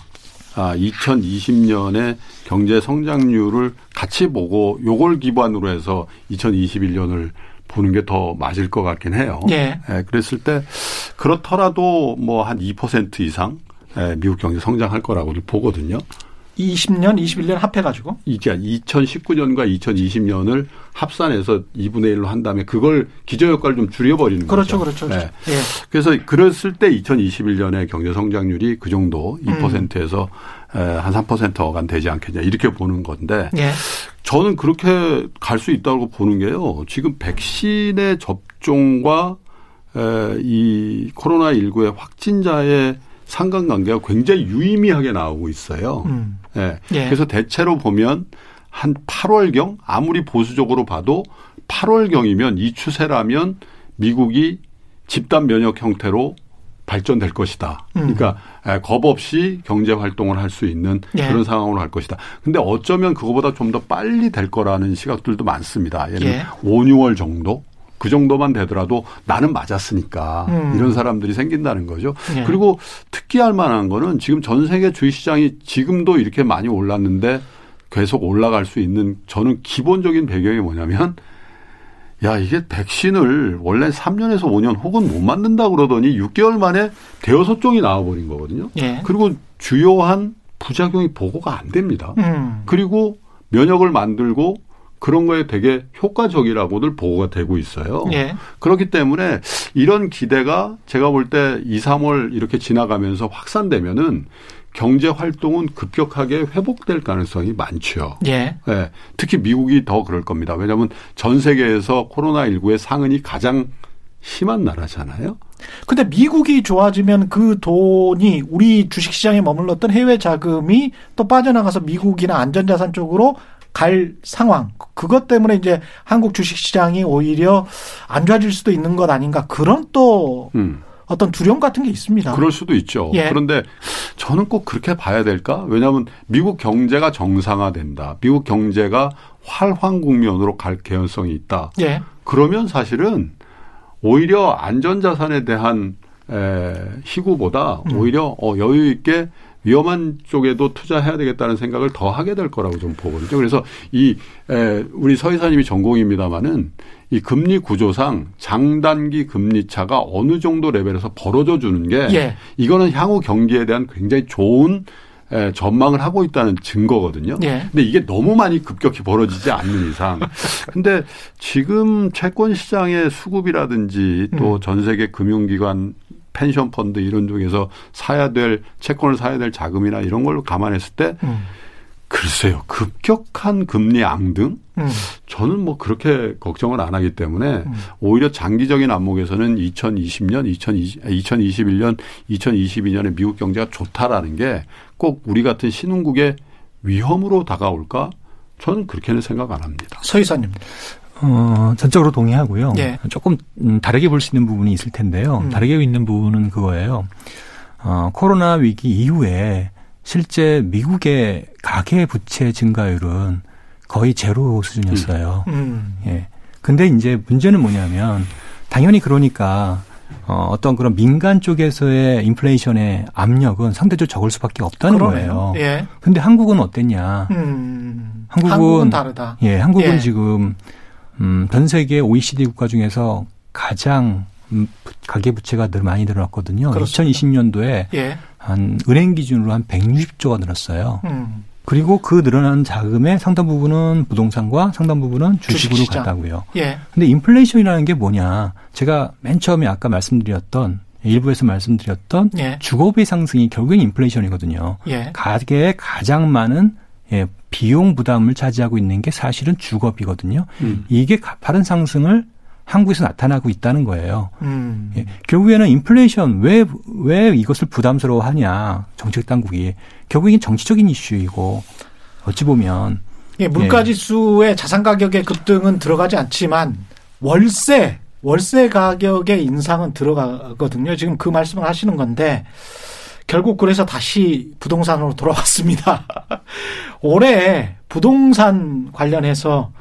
아, 2020년에 경제 성장률을 같이 보고 요걸 기반으로 해서 2021년을 보는 게 더 맞을 것 같긴 해요. 예. 예 그랬을 때 그렇더라도 뭐 한 2% 이상 예, 미국 경제 성장할 거라고들 보거든요. 20년, 21년 합해가지고? 이게 2019년과 2020년을 합산해서 2분의 1로 한 다음에 그걸 기저효과를 좀 줄여버리는 그렇죠, 거죠. 그렇죠, 그렇죠. 네. 예. 그래서 그랬을 때 2021년에 경제 성장률이 그 정도 2%에서 음. 한 3%간 되지 않겠냐 이렇게 보는 건데 예. 저는 그렇게 갈 수 있다고 보는 게요. 지금 백신의 접종과 이 코로나 19의 확진자의 상관관계가 굉장히 유의미하게 나오고 있어요. 음. 예. 예. 그래서 대체로 보면 한 8월경 아무리 보수적으로 봐도 8월경이면 이 추세라면 미국이 집단 면역 형태로 발전될 것이다. 음. 그러니까 겁 없이 경제 활동을 할 수 있는 예. 그런 상황으로 할 것이다. 근데 어쩌면 그거보다 좀 더 빨리 될 거라는 시각들도 많습니다. 예를 들면 예. 5, 6월 정도 그 정도만 되더라도 나는 맞았으니까 음. 이런 사람들이 생긴다는 거죠. 네. 그리고 특기할 만한 거는 지금 전 세계 주식 시장이 지금도 이렇게 많이 올랐는데 계속 올라갈 수 있는 저는 기본적인 배경이 뭐냐면 야, 이게 백신을 원래 3년에서 5년 혹은 못 만든다 그러더니 6개월 만에 대여섯 종이 나와버린 거거든요. 예. 그리고 주요한 부작용이 보고가 안 됩니다. 음. 그리고 면역을 만들고 그런 거에 되게 효과적이라고들 보고가 되고 있어요. 예. 그렇기 때문에 이런 기대가 제가 볼 때 2, 3월 이렇게 지나가면서 확산되면은 경제 활동은 급격하게 회복될 가능성이 많죠. 예. 네. 특히 미국이 더 그럴 겁니다. 왜냐하면 전 세계에서 코로나19의 상흔이 가장 심한 나라잖아요. 근데 미국이 좋아지면 그 돈이 우리 주식시장에 머물렀던 해외 자금이 또 빠져나가서 미국이나 안전자산 쪽으로 갈 상황. 그것 때문에 이제 한국 주식 시장이 오히려 안 좋아질 수도 있는 것 아닌가. 그런 또 음. 어떤 두려움 같은 게 있습니다. 그럴 수도 있죠. 예. 그런데 저는 꼭 그렇게 봐야 될까? 왜냐하면 미국 경제가 정상화된다. 미국 경제가 활황 국면으로 갈 개연성이 있다. 예. 그러면 사실은 오히려 안전자산에 대한 에, 희구보다 음. 오히려 어, 여유 있게 위험한 쪽에도 투자해야 되겠다는 생각을 더 하게 될 거라고 좀 보거든요. 그래서 이 에, 우리 서 이사님이 전공입니다마는 이 금리 구조상 장단기 금리 차가 어느 정도 레벨에서 벌어져 주는 게 예. 이거는 향후 경기에 대한 굉장히 좋은 에, 전망을 하고 있다는 증거거든요. 예. 근데 이게 너무 많이 급격히 벌어지지 않는 이상. 근데 지금 채권 시장의 수급이라든지 또전 음. 세계 금융기관 펜션 펀드 이런 중에서 사야 될 채권을 사야 될 자금이나 이런 걸로 감안했을 때 음. 글쎄요 급격한 금리 앙등 음. 저는 뭐 그렇게 걱정을 안 하기 때문에 음. 오히려 장기적인 안목에서는 2020년, 2020, 2021년, 2022년에 미국 경제가 좋다라는 게 꼭 우리 같은 신흥국의 위험으로 다가올까? 저는 그렇게는 생각 안 합니다. 서 이사님. 어, 전적으로 동의하고요. 예. 조금 음, 다르게 볼 수 있는 부분이 있을 텐데요. 음. 다르게 있는 부분은 그거예요. 어, 코로나 위기 이후에 실제 미국의 가계 부채 증가율은 거의 제로 수준이었어요. 음. 음. 예. 근데 이제 문제는 뭐냐면 당연히 그러니까 어, 어떤 그런 민간 쪽에서의 인플레이션의 압력은 상대적으로 적을 수밖에 없다는 그러네요. 거예요. 예. 근데 한국은 어땠냐? 음. 한국은, 한국은 다르다. 예, 한국은 예. 지금 음, 전 세계 OECD 국가 중에서 가장 음, 가계 부채가 늘 많이 늘어났거든요. 그렇습니다. 2020년도에 예. 한 은행 기준으로 한 160조가 늘었어요. 음. 그리고 그 늘어난 자금의 상당 부분은 부동산과 상당 부분은 주식으로 주식시장. 갔다고요. 예. 근데 인플레이션이라는 게 뭐냐? 제가 맨 처음에 아까 말씀드렸던 일부에서 말씀드렸던 예. 주거비 상승이 결국엔 인플레이션이거든요. 예. 가계에 가장 많은 예, 비용 부담을 차지하고 있는 게 사실은 주거비거든요. 음. 이게 가파른 상승을 한국에서 나타나고 있다는 거예요. 음. 예, 결국에는 인플레이션 왜, 왜 이것을 부담스러워 하냐, 정책 당국이. 결국엔 정치적인 이슈이고, 어찌 보면. 예, 물가 지수의 예. 자산 가격의 급등은 들어가지 않지만, 월세, 월세 가격의 인상은 들어가거든요. 지금 그 말씀을 하시는 건데, 결국 그래서 다시 부동산으로 돌아왔습니다. 올해 부동산 관련해서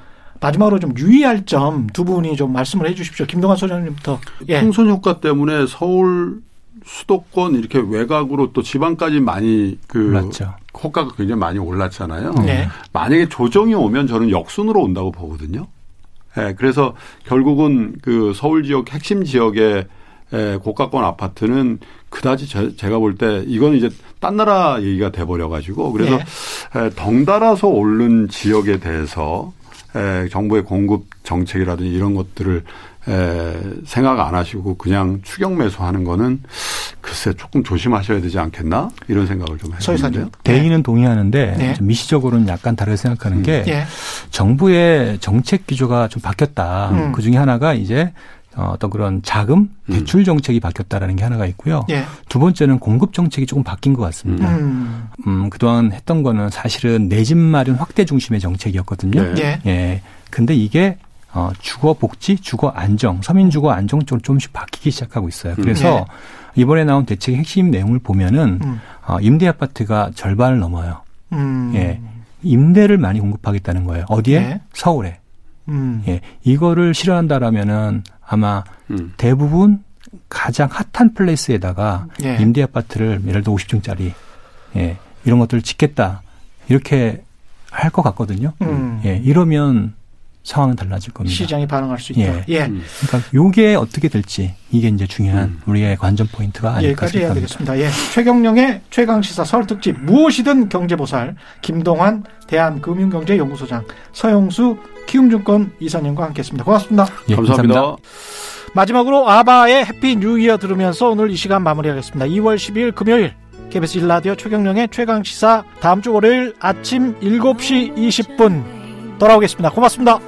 마지막으로 좀 유의할 점 두 분이 좀 말씀을 해 주십시오. 김동환 소장님부터. 예. 풍선 효과 때문에 서울 수도권 이렇게 외곽으로 또 지방까지 많이 그 올랐죠. 호가가 굉장히 많이 올랐잖아요. 네. 만약에 조정이 오면 저는 역순으로 온다고 보거든요. 예, 네, 그래서 결국은 그 서울 지역 핵심 지역의 예, 고가권 아파트는 그다지 제, 가 볼 때 이거는 이제 딴 나라 얘기가 돼버려 가지고 그래서 네. 예, 덩달아서 오른 지역에 대해서 에, 예, 정부의 공급 정책이라든지 이런 것들을 에, 생각 안 하시고 그냥 추경 매수하는 거는 글쎄 조금 조심하셔야 되지 않겠나 이런 생각을 좀 해봤는데요. 대의는 네. 동의하는데 네. 좀 미시적으로는 약간 다르게 생각하는 음. 게 네. 정부의 정책 기조가 좀 바뀌었다. 음. 그 중에 하나가 이제 어, 어떤 그런 자금 음. 대출 정책이 바뀌었다라는 게 하나가 있고요. 예. 두 번째는 공급 정책이 조금 바뀐 것 같습니다. 음. 음 그동안 했던 거는 사실은 내 집 마련 확대 중심의 정책이었거든요. 네. 예. 예. 근데 이게 어, 주거 복지, 주거 안정, 서민 주거 안정 쪽으로 조금씩 바뀌기 시작하고 있어요. 음. 그래서 네. 이번에 나온 대책의 핵심 내용을 보면은 음. 어, 임대 아파트가 절반을 넘어요. 음. 예. 임대를 많이 공급하겠다는 거예요. 어디에? 네. 서울에. 음. 예. 이거를 실현한다라면은 아마 음. 대부분 가장 hot한 place에다가 예. 임대 아파트를 예를 들어 50층짜리 예. 이런 것들을 짓겠다. 이렇게 할 것 같거든요. 음. 예. 이러면 상황은 달라질 겁니다. 시장이 반응할 수 있다. 예. 예. 음. 그러니까 요게 어떻게 될지 이게 이제 중요한 음. 우리의 관전 포인트가 아닐까 여기까지 해야 되겠습니다. 예. 최경영의 최강 시사 설 특집 무엇이든 경제 보살 김동환 대한금융경제연구소장 서영수 키움증권 이사님과 함께했습니다. 고맙습니다. 예, 감사합니다. 감사합니다. 마지막으로 아바의 Happy New Year 들으면서 오늘 이 시간 마무리하겠습니다. 2월 10일 금요일 KBS 1라디오 최경영의 최강 시사 다음 주 월요일 아침 7시 20분 돌아오겠습니다. 고맙습니다.